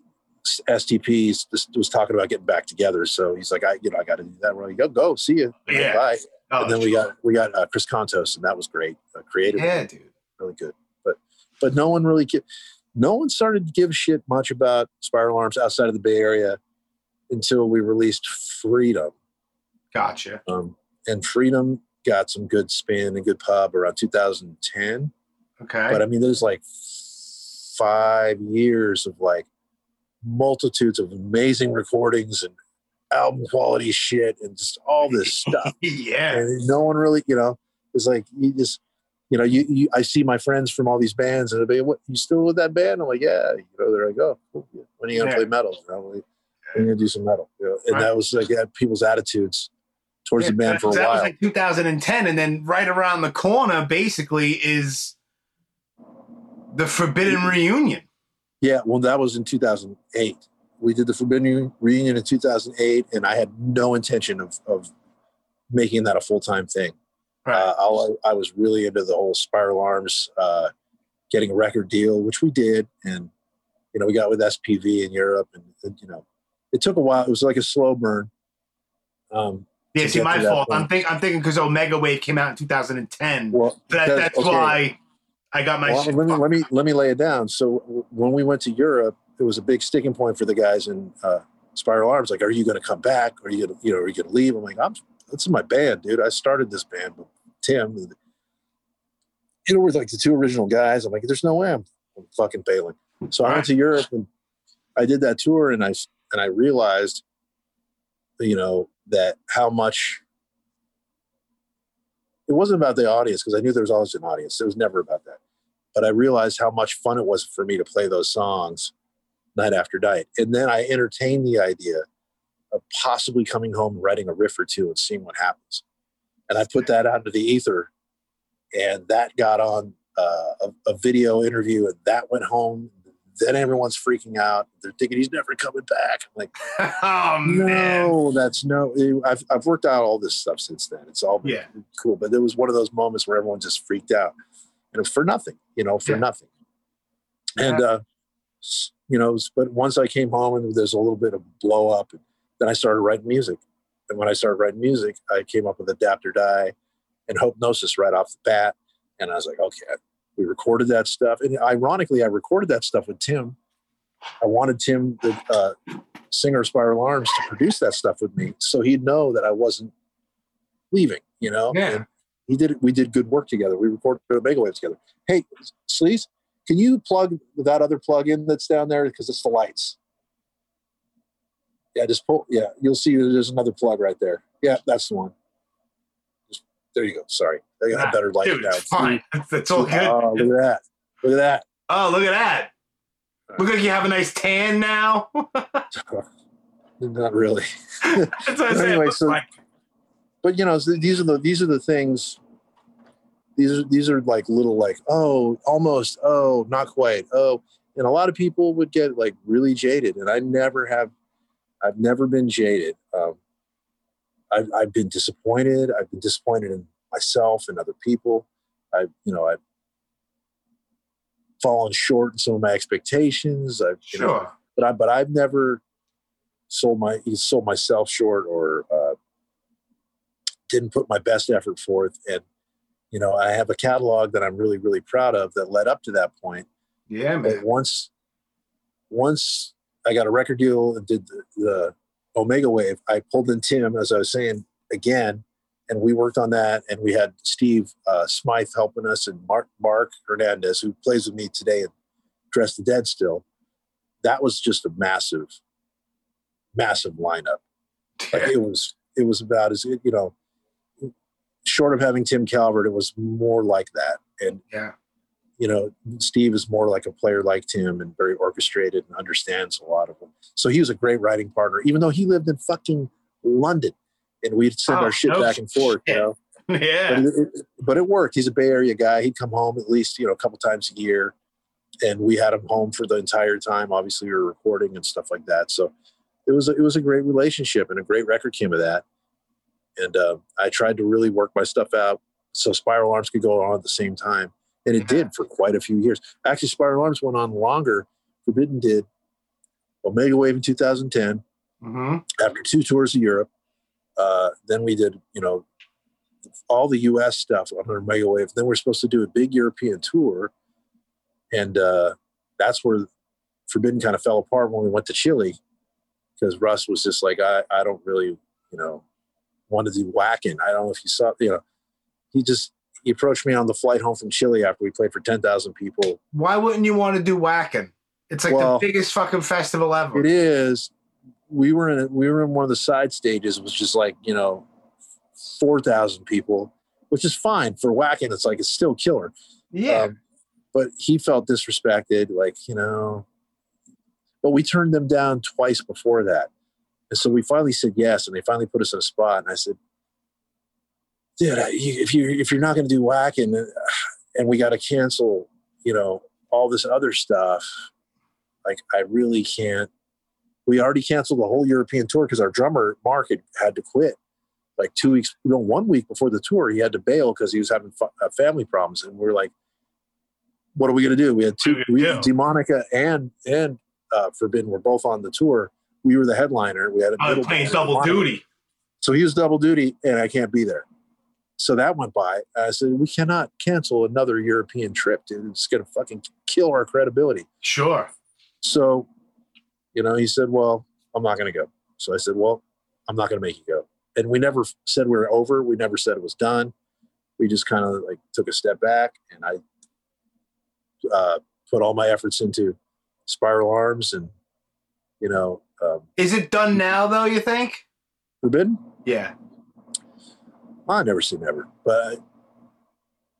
STP was, was talking about getting back together. So he's like, I, you know, I got to do that. We're like, go, go, see you. Yeah. Bye. Oh, and then we got we got uh, Chris Contos, and that was great. Uh, creative, Yeah, dude. really good. But but no one really, gi- no one started to give a shit much about Spiral Arms outside of the Bay Area until we released Freedom. Gotcha. Um, and Freedom got some good spin and good pub around 2010 Okay. but I mean, there's like five years of like multitudes of amazing recordings and album quality shit and just all this [laughs] stuff. yeah. And no one really, you know, it's like you just, you know, you, you I see my friends from all these bands and they'll be, what, you still with that band? I'm like, yeah, you know, there I go. Cool. Yeah. When are you gonna Yeah. play metal? You know, when are you gonna do some metal? You know, and Right. that was like people's attitudes towards Yeah, the band for a that was like 2010, and then right around the corner, basically, is the Forbidden Reunion. Yeah, well, that was in 2008. We did the Forbidden Reunion in 2008, and I had no intention of, of making that a full time thing. Uh, I, I was really into the whole Spiral Arms, uh, getting a record deal, which we did, and you know we got with SPV in Europe, and, and, you know it took a while. It was like a slow burn. Um, yeah, see, my fault. I'm think I'm thinking because Omega Wave came out in 2010. well, that, because- that's okay. why I got my. Well, shit let me let me let me lay it down. So when we went to Europe, it was a big sticking point for the guys in uh, Spiral Arms. Like, are you going to come back? Are you to you know are you going to leave? I'm like, I'm this is my band, dude. I started this band with Tim. You know, we're like the two original guys. I'm like, there's no way I'm, I'm fucking bailing. So I went to Europe and I did that tour, and I and I realized, you know, that how much. It wasn't about the audience because I knew there was always an audience. It was never about that but I realized how much fun it was for me to play those songs night after night. And then I entertained the idea of possibly coming home, and writing a riff or two, and seeing what happens. And I put that out into the ether, and that got on uh, a, a video interview, and that went home. Then everyone's freaking out. They're thinking he's never coming back. I'm like, [laughs] oh man. no, that's no. I've I've worked out all this stuff since then. It's all Yeah. cool, but there was one of those moments where everyone just freaked out, and it was for nothing, you know, for Yeah. nothing. And uh, you know, but once I came home and there's a little bit of blow up, and then I started writing music. And when I started writing music, I came up with Adapt or Die and Hopenosis right off the bat. And I was like, okay, we recorded that stuff. And ironically, I recorded that stuff with Tim. I wanted Tim, the uh, singer of Spiral Arms, to produce that stuff with me so he'd know that I wasn't leaving, you know? Yeah. And he did we did good work together. We recorded Omega Wave together. Hey, Sleaze, can you plug that other plug in that's down there? Because it's the lights. Yeah, just pull. Yeah, you'll see there's another plug right there. Yeah, that's the one. Just, there you go. Sorry, I got Nah, a better light Dude, now. it's fine. [laughs] It's all good. Oh, look at that! Look at that! Oh, look at that. Look like you have a nice tan now. [laughs] Not really. [laughs] That's what Anyway, so- like. but you know so these are the these are the things these are these are like little like oh almost oh not quite oh and a lot of people would get like really jaded and i never have i've never been jaded um, I've, I've been disappointed i've been disappointed in myself and other people i've you know i've fallen short in some of my expectations i've you know Sure. but I but I've never sold my sold myself short or uh, didn't put my best effort forth. And you know, I have a catalog that I'm really really proud of that led up to that point. Yeah, But man. once once I got a record deal and did the, the Omega Wave, I pulled in Tim as I was saying again. And we worked on that, and we had Steve uh, Smyth helping us, and Mark Mark Hernandez, who plays with me today and Dress the Dead still. That was just a massive, massive lineup. Like, it was it was about as you know short of having tim calvert it was more like that and Yeah. you know steve is more like a player like tim and very orchestrated and understands a lot of them so he was a great writing partner even though he lived in fucking london and we'd send Oh, our shit no back and forth you shit. know [laughs] but Yeah. it, it, but it worked. He's a Bay Area guy. He'd come home at least you know a couple times a year, and we had him home for the entire time. Obviously, we were recording and stuff like that. So it was a, it was a great relationship, and a great record came of that. And uh, I tried to really work my stuff out so Spiral Arms could go on at the same time, and it Yeah. did for quite a few years. Actually, Spiral Arms went on longer. Forbidden did. Omega Wave in 2010 hmm after two tours of Europe. Uh, then we did, you know, all the U.S. stuff on Omega Wave. Then we're supposed to do a big European tour, and uh, that's where Forbidden kind of fell apart when we went to Chile, because Russ was just like, I, I don't really, you know, want to do Wacken. I don't know if you saw, you know, he just he approached me on the flight home from Chile after we played for ten thousand people. Why wouldn't you want to do Wacken? It's like Well, the biggest fucking festival ever. It is. We were in we were in one of the side stages. It was just like you know, four thousand people, which is fine for Wacken. It's like it's still killer. Yeah. Um, but he felt disrespected, like you know. But we turned them down twice before that, and so we finally said yes, and they finally put us in a spot. And I said, "Dude, if you if you're not going to do Wacken, uh, and we got to cancel, you know, all this other stuff, like I really can't." We already canceled the whole European tour because our drummer Mark had, had to quit like two weeks, no, one week before the tour. He had to bail because he was having uh, family problems, and we are like, "What are we going to do?" We had two, we we. Demonica and and uh, Forbidden were both on the tour. We were the headliner. We had a middle playing double duty. So he was double duty, and I can't be there. So that went by. I said, we cannot cancel another European trip, dude. It's going to fucking kill our credibility. Sure. So, you know, he said, well, I'm not going to go. So I said, well, I'm not going to make you go. And we never said we were over. We never said it was done. We just kind of like took a step back, and I uh, put all my efforts into Spiral Arms, and you know, um, Is it done now though? You think? Forbidden. Yeah. I never say never, but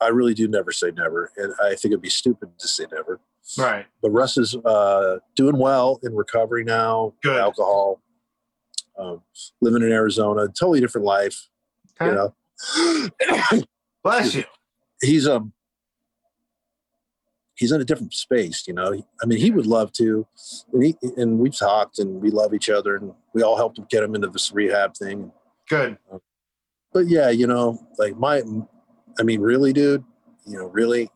I, I really do never say never, and I think it'd be stupid to say never. Right. But Russ is uh, doing well in recovery now. Good. Alcohol, um, living in Arizona, totally different life. Okay. You know, [gasps] Bless you. he's um he's in a different space. You know, I mean, he would love to, and he and we've talked, and we love each other, and we all helped him get him into this rehab thing. Good. But yeah, you know, like my, I mean, really, dude, you know, really,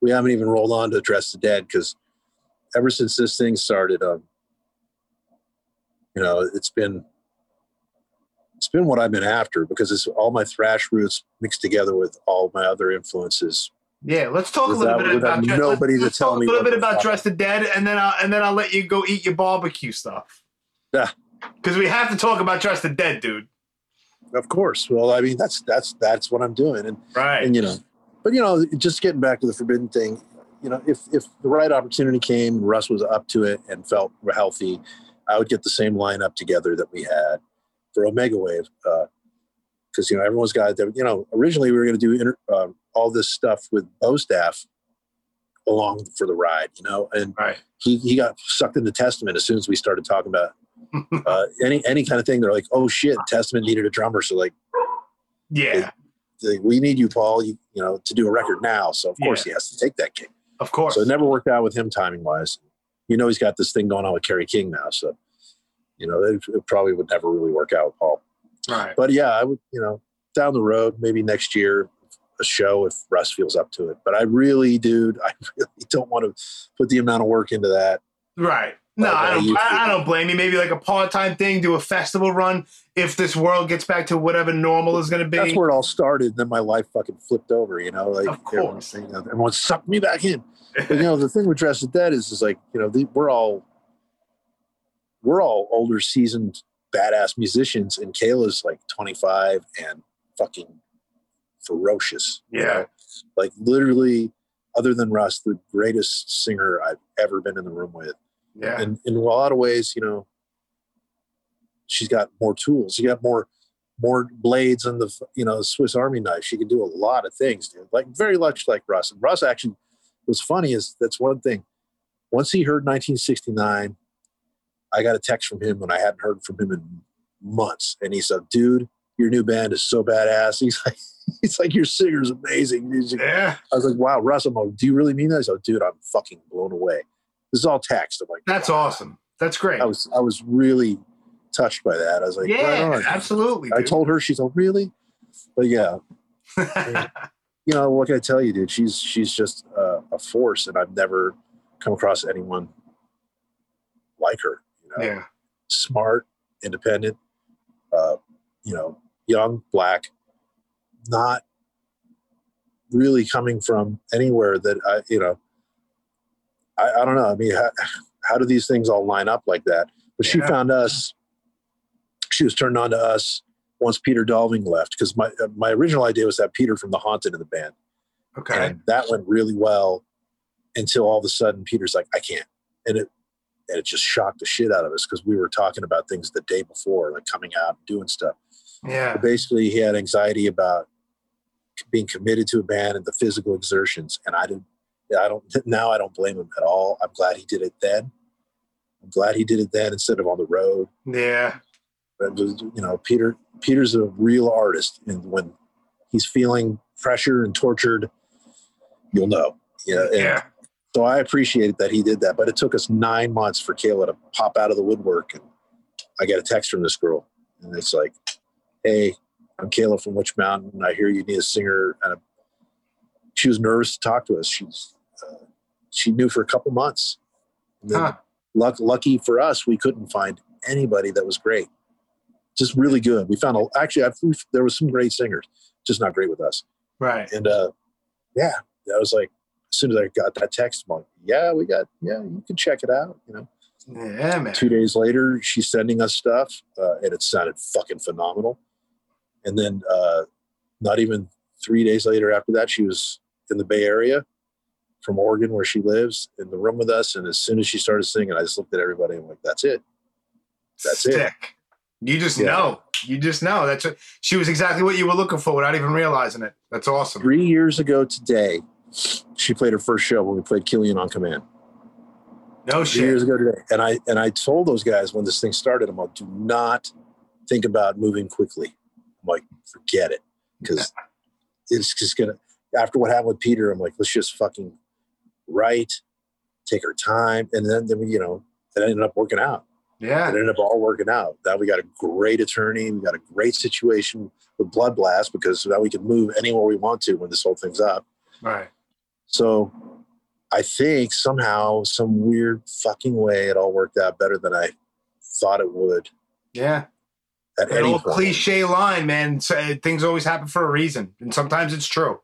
we haven't even rolled on to Dress the Dead because ever since this thing started, um, you know, it's been it's been what I've been after because it's all my thrash roots mixed together with all my other influences. Yeah, let's talk a little bit about Dress- nobody to let's tell talk me a little bit about. Dress the Dead, and then I'll and then I'll let you go eat your barbecue stuff. Yeah. Because we have to talk about Dress the Dead, dude. Of course. Well, I mean, that's that's that's what I'm doing, and Right. and you know, but you know, just getting back to the forbidden thing, you know, if if the right opportunity came, and Russ was up to it and felt healthy, I would get the same lineup together that we had for Omega Wave, because you know everyone's got their, you know, originally we were going to do inter, uh, all this stuff with Bostaph along for the ride, you know, and right. he he got sucked into Testament as soon as we started talking about [laughs] uh, any any kind of thing. They're like, oh shit, Testament needed a drummer, so like Yeah. We need you, Paul, you, you know, to do a record now. So of course he has to take that gig. Of course. So it never worked out with him timing wise. You know, he's got this thing going on with Kerry King now. So, you know, it, it probably would never really work out with Paul. right. But yeah, I would, you know, down the road, maybe next year, a show if Russ feels up to it. But I really, dude, [laughs] I really don't want to put the amount of work into that. Right. No, Like, I don't. I, I don't blame you. Maybe like a part-time thing, do a festival run. If this world gets back to whatever normal is going to be. That's where it all started. Then my life fucking flipped over, you know, like Of everyone, course. you know, everyone sucked me back in. [laughs] But you know, the thing with Dress the Dead is, is like, you know, the, we're all, we're all older, seasoned, badass musicians, and Kayla's like 25 and fucking ferocious. you Yeah. know? Like literally, other than Russ, the greatest singer I've ever been in the room with. Yeah. And in a lot of ways, you know, she's got more tools. She got more more blades on the you know Swiss Army knife. She can do a lot of things, dude. Like very much like Russ. And Russ actually was funny is that's one thing. Once he heard 1969, I got a text from him when I hadn't heard from him in months, and he said, "Dude, your new band is so badass." [laughs] He's like, "He's like your singer's amazing." Like, yeah. I was like, "Wow, Russ, I'm like, do you really mean that?" He's like, "Dude, I'm fucking blown away." This is all text. I'm like, That's awesome. That's great. I was I was really touched by that. I was like, yeah, right absolutely. I dude. told her she's like, really, but yeah, [laughs] you know what can I tell you, dude? She's she's just uh, a force, and I've never come across anyone like her. You know, yeah. smart, independent, uh, you know, young, black, not really coming from anywhere that I, you know, I, I don't know. I mean, how, how do these things all line up like that? But she found us. She was turned on to us once Peter Dolving left because my uh, my original idea was to have Peter from the Haunted in the band, Okay. and that went really well until all of a sudden Peter's like, I can't, and it and it just shocked the shit out of us because we were talking about things the day before, like coming out and doing stuff. yeah. But basically, he had anxiety about being committed to a band and the physical exertions, and I didn't. I don't [laughs] now. I don't blame him at all. I'm glad he did it then. I'm glad he did it then instead of on the road. Yeah. But, you know, Peter Peter's a real artist, and when he's feeling pressure and tortured, you'll know. Yeah, and Yeah. so I appreciated that he did that, but it took us nine months for Kayla to pop out of the woodwork, and I get a text from this girl, and it's like, "Hey, I'm Kayla from Witch Mountain. I hear you need a singer." And a, she was nervous to talk to us. She's she knew for a couple months. Huh. luck, lucky for us, we couldn't find anybody that was great. Just really good. We found a, actually we've, there was some great singers, just not great with us. Right. And uh, yeah, I was like, as soon as I got that text, I'm like, yeah, we got, yeah, you can check it out. You know, Yeah, man. two days later, she's sending us stuff, uh, and it sounded fucking phenomenal. And then, uh, not even three days later after that, she was in the Bay Area from Oregon, where she lives, in the room with us. And as soon as she started singing, I just looked at everybody and I'm like, that's it. That's it. You just Yeah. know. You just know. That's what, she was exactly what you were looking for without even realizing it. That's awesome. Three years ago today, she played her first show when we played Killian on Command. No two years shit. ago today. And I and I told those guys when this thing started, I'm like, do not think about moving quickly. I'm like, forget it. Because [laughs] it's just gonna after what happened with Peter, I'm like, let's just fucking write, take our time. And then then we, you know, it ended up working out. Yeah. It ended up all working out. Now we got a great attorney, we got a great situation with Blood Blast because now we can move anywhere we want to when this whole thing's up. Right. So I think somehow, some weird fucking way, it all worked out better than I thought it would Yeah. at any old point. cliche line, man. Things always happen for a reason, and sometimes it's true.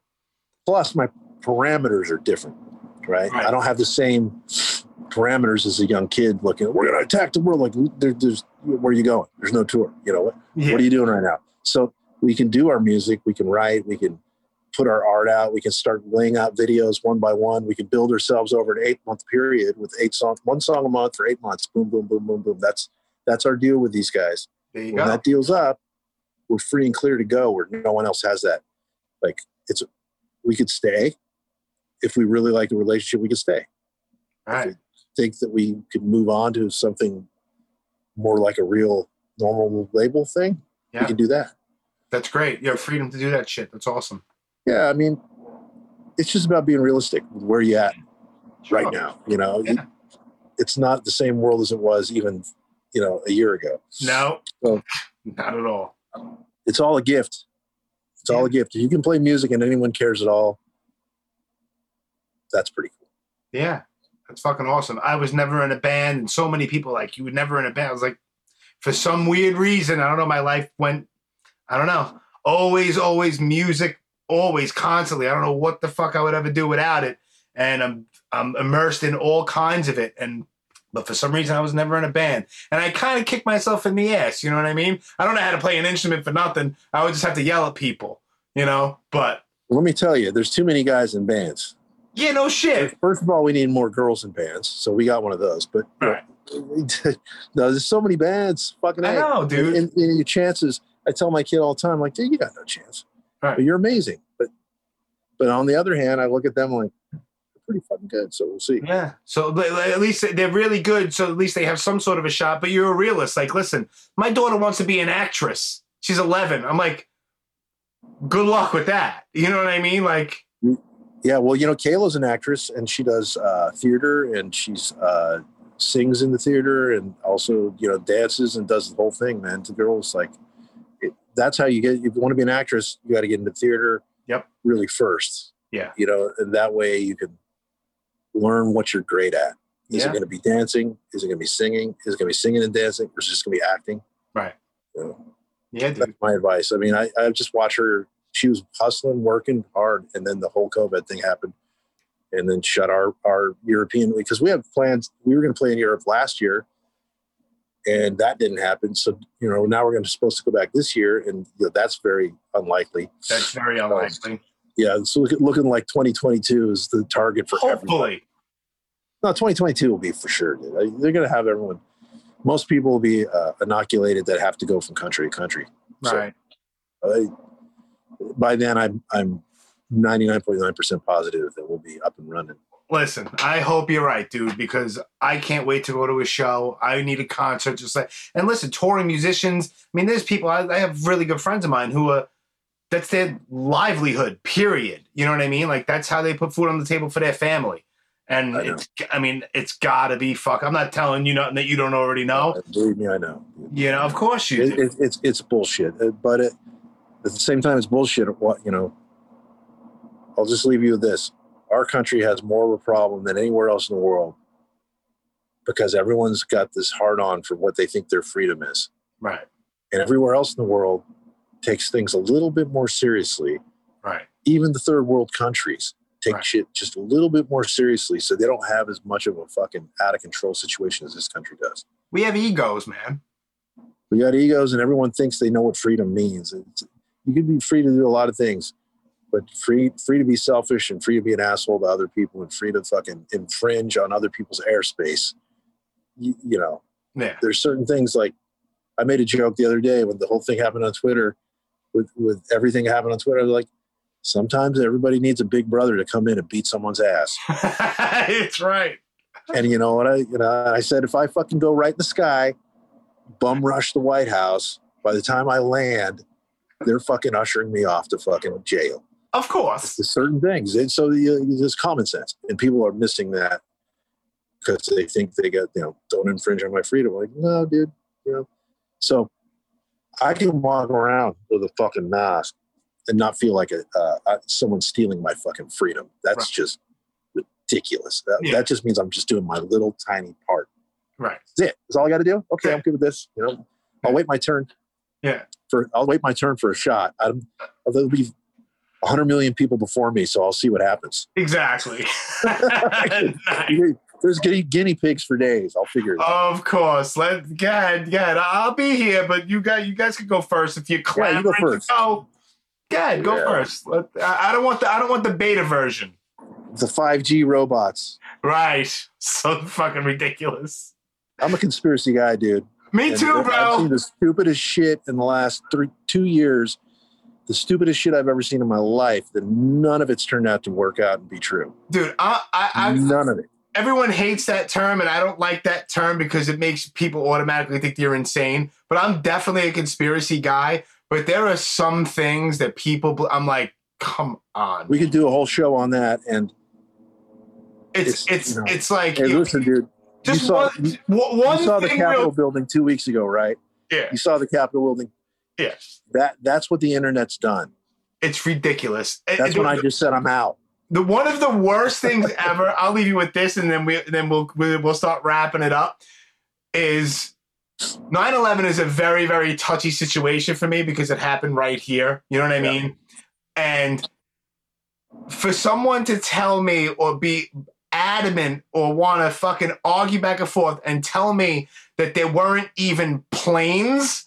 Plus, my parameters are different, right? Right. I don't have the same parameters as a young kid looking, we're going to attack the world. Like, there, there's, where are you going? There's no tour. You know, what, Yeah. what are you doing right now? So we can do our music, we can write, we can put our art out, we can start laying out videos one by one. We can build ourselves over an eight month period with eight songs, one song a month for eight months. Boom, boom, boom, boom, boom. That's that's our deal with these guys. when go. that deal's up, we're free and clear to go where no one else has that. Like it's we could stay. If we really like the relationship, we could stay. right. Think that we could move on to something more like a real normal label thing, yeah. we Yeah. can do that. That's great. You have freedom to do that shit. That's awesome. Yeah, I mean, it's just about being realistic with where you at right now. You know, Yeah. it's not the same world as it was even, you know, a year ago. No. Well- [laughs] Not at all. It's all a gift. It's all a gift. If you can play music and anyone cares at all, that's pretty cool. Yeah. That's fucking awesome. I was never in a band, and so many people like you were never in a band. I was like, for some weird reason, I don't know. My life went, I don't know, always, always music, always, constantly. I don't know what the fuck I would ever do without it, and I'm I'm immersed in all kinds of it. And but for some reason, I was never in a band, and I kind of kicked myself in the ass. You know what I mean? I don't know how to play an instrument for nothing. I would just have to yell at people, you know. But Let me tell you, there's too many guys in bands. Yeah, no shit. First of all, we need more girls in bands, so we got one of those. But Right. [laughs] no, there's so many bands. Fucking, I know, dude. And, and your chances, I tell my kid all the time, like, dude, you got no chance. Right. But you're amazing. But but on the other hand, I look at them like they're pretty fucking good. So we'll see. Yeah. So at least they're really good. So at least they have some sort of a shot. But you're a realist. Like, listen, my daughter wants to be an actress. She's 11. I'm like, good luck with that. You know what I mean? Like, Yeah, well, you know, Kayla's an actress and she does uh, theater and she's uh, sings in the theater and also, you know, dances and does the whole thing, man. To girls, like, it, that's how you get, if you want to be an actress, you got to get into theater Yep. really first. Yeah. You know, and that way you can learn what you're great at. Is Yeah. it going to be dancing? Is it going to be singing? Is it going to be singing and dancing? Or is it just going to be acting? Right. You know, yeah, dude. that's my advice. I mean, I, I just watch her. She was hustling, working hard, and then the whole COVID thing happened, and then shut our our European because we have plans. We were going to play in Europe last year, and that didn't happen. So you know, now we're going to supposed to go back this year, and you know, that's very unlikely. That's very unlikely. Yeah, so look, looking like 2022 is the target for. Hopefully. No, 2022 will be for sure. Dude. They're going to have everyone. Most people will be uh, inoculated that have to go from country to country. So- Right. By then I'm I'm 99.9% positive that we'll be up and running. Listen, I hope you're right, dude, because I can't wait to go to a show. I need a concert, just like and listen, touring musicians. I mean, there's people I, I have really good friends of mine who are that's their livelihood. Period. You know what I mean? Like that's how they put food on the table for their family. And I it's, I mean, it's got to be fuck. I'm not telling you nothing that you don't already know. Uh, Believe me, I know. You know, of course you It, do. it, it's it's bullshit, Uh, but it, at the same time, it's bullshit. What you know, I'll just leave you with this: our country has more of a problem than anywhere else in the world because everyone's got this hard on for what they think their freedom is, Right. and everywhere else in the world takes things a little bit more seriously. Right. Even the third world countries take Right. shit just a little bit more seriously, so they don't have as much of a fucking out of control situation as this country does. We have egos, man. we got egos and everyone thinks they know what freedom means it's, you can be free to do a lot of things but free free to be selfish and free to be an asshole to other people and free to fucking infringe on other people's airspace you, you know Yeah. there's certain things like i made a joke the other day when the whole thing happened on twitter with with everything happened on twitter like sometimes everybody needs a big brother to come in and beat someone's ass [laughs] it's right. and you know what I, you know, I said if I fucking go right in the sky, bum rush the White House. By the time I land, they're fucking ushering me off to fucking jail. Of course. There's certain things, and so the, there's common sense, and people are missing that because they think they got you know don't infringe on my freedom. Like no, dude, you know. So I can walk around with a fucking mask and not feel like a uh, uh, someone stealing my fucking freedom. That's Right. just ridiculous. That, Yeah. that just means I'm just doing my little tiny part. Right. That's it. That's all I got to do. Okay, Yeah. I'm good with this. You know, I'll wait my turn. Yeah. For I'll wait my turn for a shot. I'm, there'll be 100 million people before me, so I'll see what happens. Exactly. [laughs] [laughs] Nice. There's guinea, guinea pigs for days. I'll figure it out. Of course. Let go ahead, go ahead. I'll be here, but you guys, you guys can go first if you're Yeah, you go first. go. Go ahead, go Yeah. first. Let, I I don't want the I don't want the beta version. The 5G robots. Right. [laughs] So fucking ridiculous. I'm a conspiracy guy, dude. Me And too, I've seen bro. the stupidest shit in the last three, two years. The stupidest shit I've ever seen in my life. That none of it's turned out to work out and be true. Dude, I, I, I none of it. everyone hates that term and I don't like that term because it makes people automatically think you're insane. But I'm definitely a conspiracy guy. But there are some things that people I'm like, come on. We could do a whole show on that. And It's it's, it's you know, it's like hey, listen, dude. Just you saw- one, you- one You saw the Capitol real, building two weeks ago, right? yeah, You saw the Capitol building. yeah. That that's what the internet's done. It's ridiculous. That's and when I just said I'm out. the one of the worst things ever. I'll leave you with this, and then we then we'll we'll we'll start wrapping it up. Is 9/11 is a very very touchy situation for me because it happened right here. You know what I Yeah. mean? And for someone to tell me or be adamant or want to fucking argue back and forth and tell me that there weren't even planes,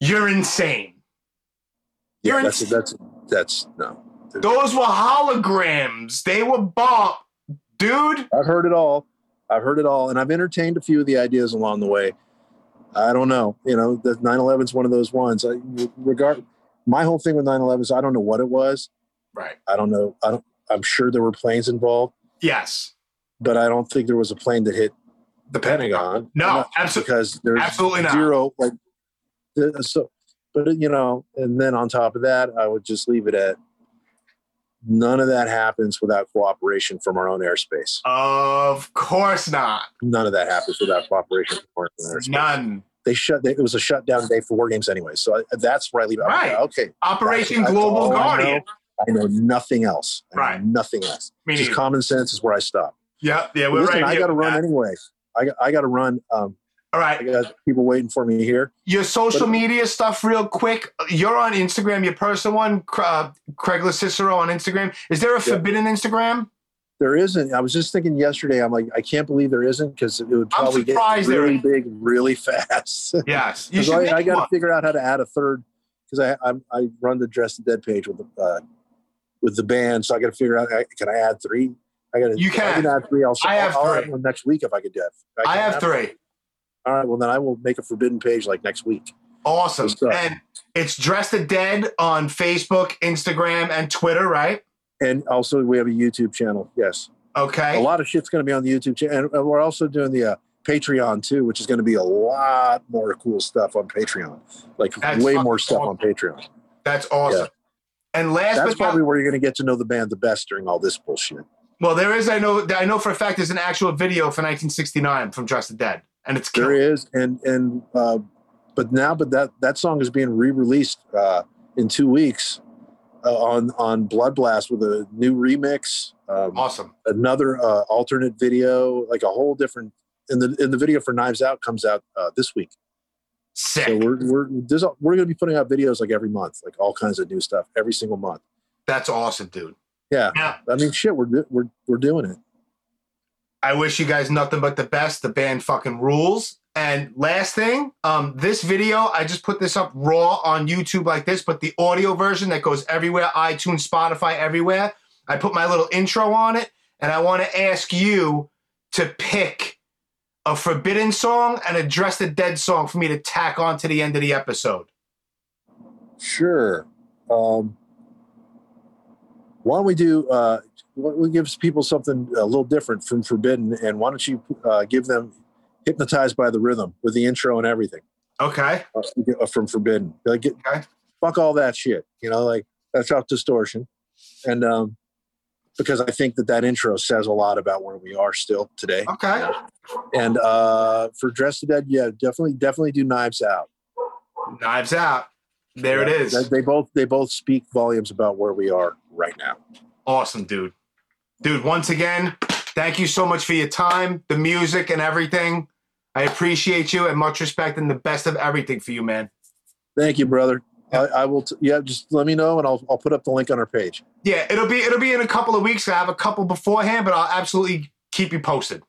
you're insane. Yeah, You're that's that's that's no. Those were holograms. They were bomb. Dude, I've heard it all. I've heard it all, and I've entertained a few of the ideas along the way. I don't know. You know, the 9/11 is one of those ones. I, regard my whole thing with 9/11 is I don't know what it was. right. I don't know. I don't. I'm sure there were planes involved, Yes. but I don't think there was a plane that hit The Pentagon. No, absolutely. because there's absolutely not. zero like so. But you know, and then on top of that, I would just leave it at none of that happens without cooperation from our own airspace. Of course not. None of that happens without cooperation from our own airspace. None. They shut. They, it was a shutdown day for war games anyway. So I, that's where I leave it. I'm like, Right. okay. Operation Global Guardian. I know nothing else. I know Right. Nothing else. Me Just common sense is where I stop. Yeah, yeah, we're Listen, right I got to run that. anyway. I got, I got to run. Um, All I got people waiting for me here. Your social But- media stuff, real quick. You're on Instagram, your personal one, uh, Craig Locicero on Instagram. Is there a forbidden Instagram? There isn't. I was just thinking yesterday. I'm like, I can't believe there isn't because it would probably get really big, really [laughs] fast. Yes. You should I, I got to figure out how to add a third because I I'm, I run the Dress the Dead page with uh, with the band, so I got to figure out can I add three. I got to. You I can. can add three. I'll, I have I'll add three. one next week if I could do it. I can have three. All right. Well, then I will make a forbidden page like next week. Awesome. And it's Dress the Dead on Facebook, Instagram, and Twitter, right? And also, we have a YouTube channel. Yes, Okay. a lot of shit's going to be on the YouTube channel, and, and we're also doing the uh, Patreon too, which is going to be a lot more cool stuff on Patreon. Like That's way more stuff awesome. on Patreon. That's awesome. And last That's but not probably where you're going to get to know the band the best during all this bullshit. well, there is I know I know for a fact there's an actual video for 1969 from Dress the Dead, and it's There killer. is, and and uh, but now, but that that song is being re-released uh, in two weeks uh, on on Blood Blast with a new remix, um, Awesome. another uh, alternate video, like a whole different. And the in the video for Knives Out comes out uh, this week. Sick. So we're we're we're going to be putting out videos like every month, like all kinds of new stuff every single month. That's awesome, dude. Yeah, Yeah. I mean, shit, we're we're we're doing it. I wish you guys nothing but the best. The band fucking rules. And last thing, um, this video, I just put this up raw on YouTube like this, but the audio version that goes everywhere, iTunes, Spotify, everywhere. I put my little intro on it, and I want to ask you to pick a forbidden song and a Dress the Dead song for me to tack on to the end of the episode. Sure. Um, why don't we do? Uh, what what gives people something a little different from Forbidden? And why don't you uh, give them hypnotized by the rhythm with the intro and everything Okay. uh, from Forbidden? Like, get, Okay. fuck all that shit. You know, like that's out distortion, and um, because I think that that intro says a lot about where we are still today. Okay. And uh, for Dress the Dead, yeah, definitely, definitely do Knives Out. Knives out. There it Yeah, is. They, they both they both speak volumes about where we are right now. Awesome, dude. Dude, once again, thank you so much for your time, the music, and everything. I appreciate you and much respect and the best of everything for you, man. Thank you, brother. I, I will. T- yeah, just let me know, and I'll I'll put up the link on our page. Yeah, it'll be it'll be in a couple of weeks. I have a couple beforehand, but I'll absolutely keep you posted.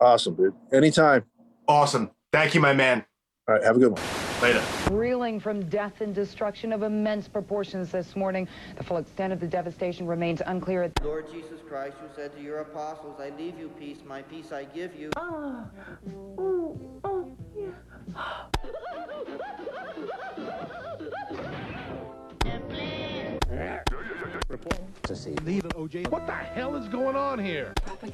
Awesome, dude. Anytime. Awesome. Thank you, my man. All right, have a good one. Later. Reeling from death and destruction of immense proportions this morning. The full extent of the devastation remains unclear. Lord Jesus Christ, who said to your apostles, I leave you peace, my peace I give you. Ah. What the hell is going on here? Laughing,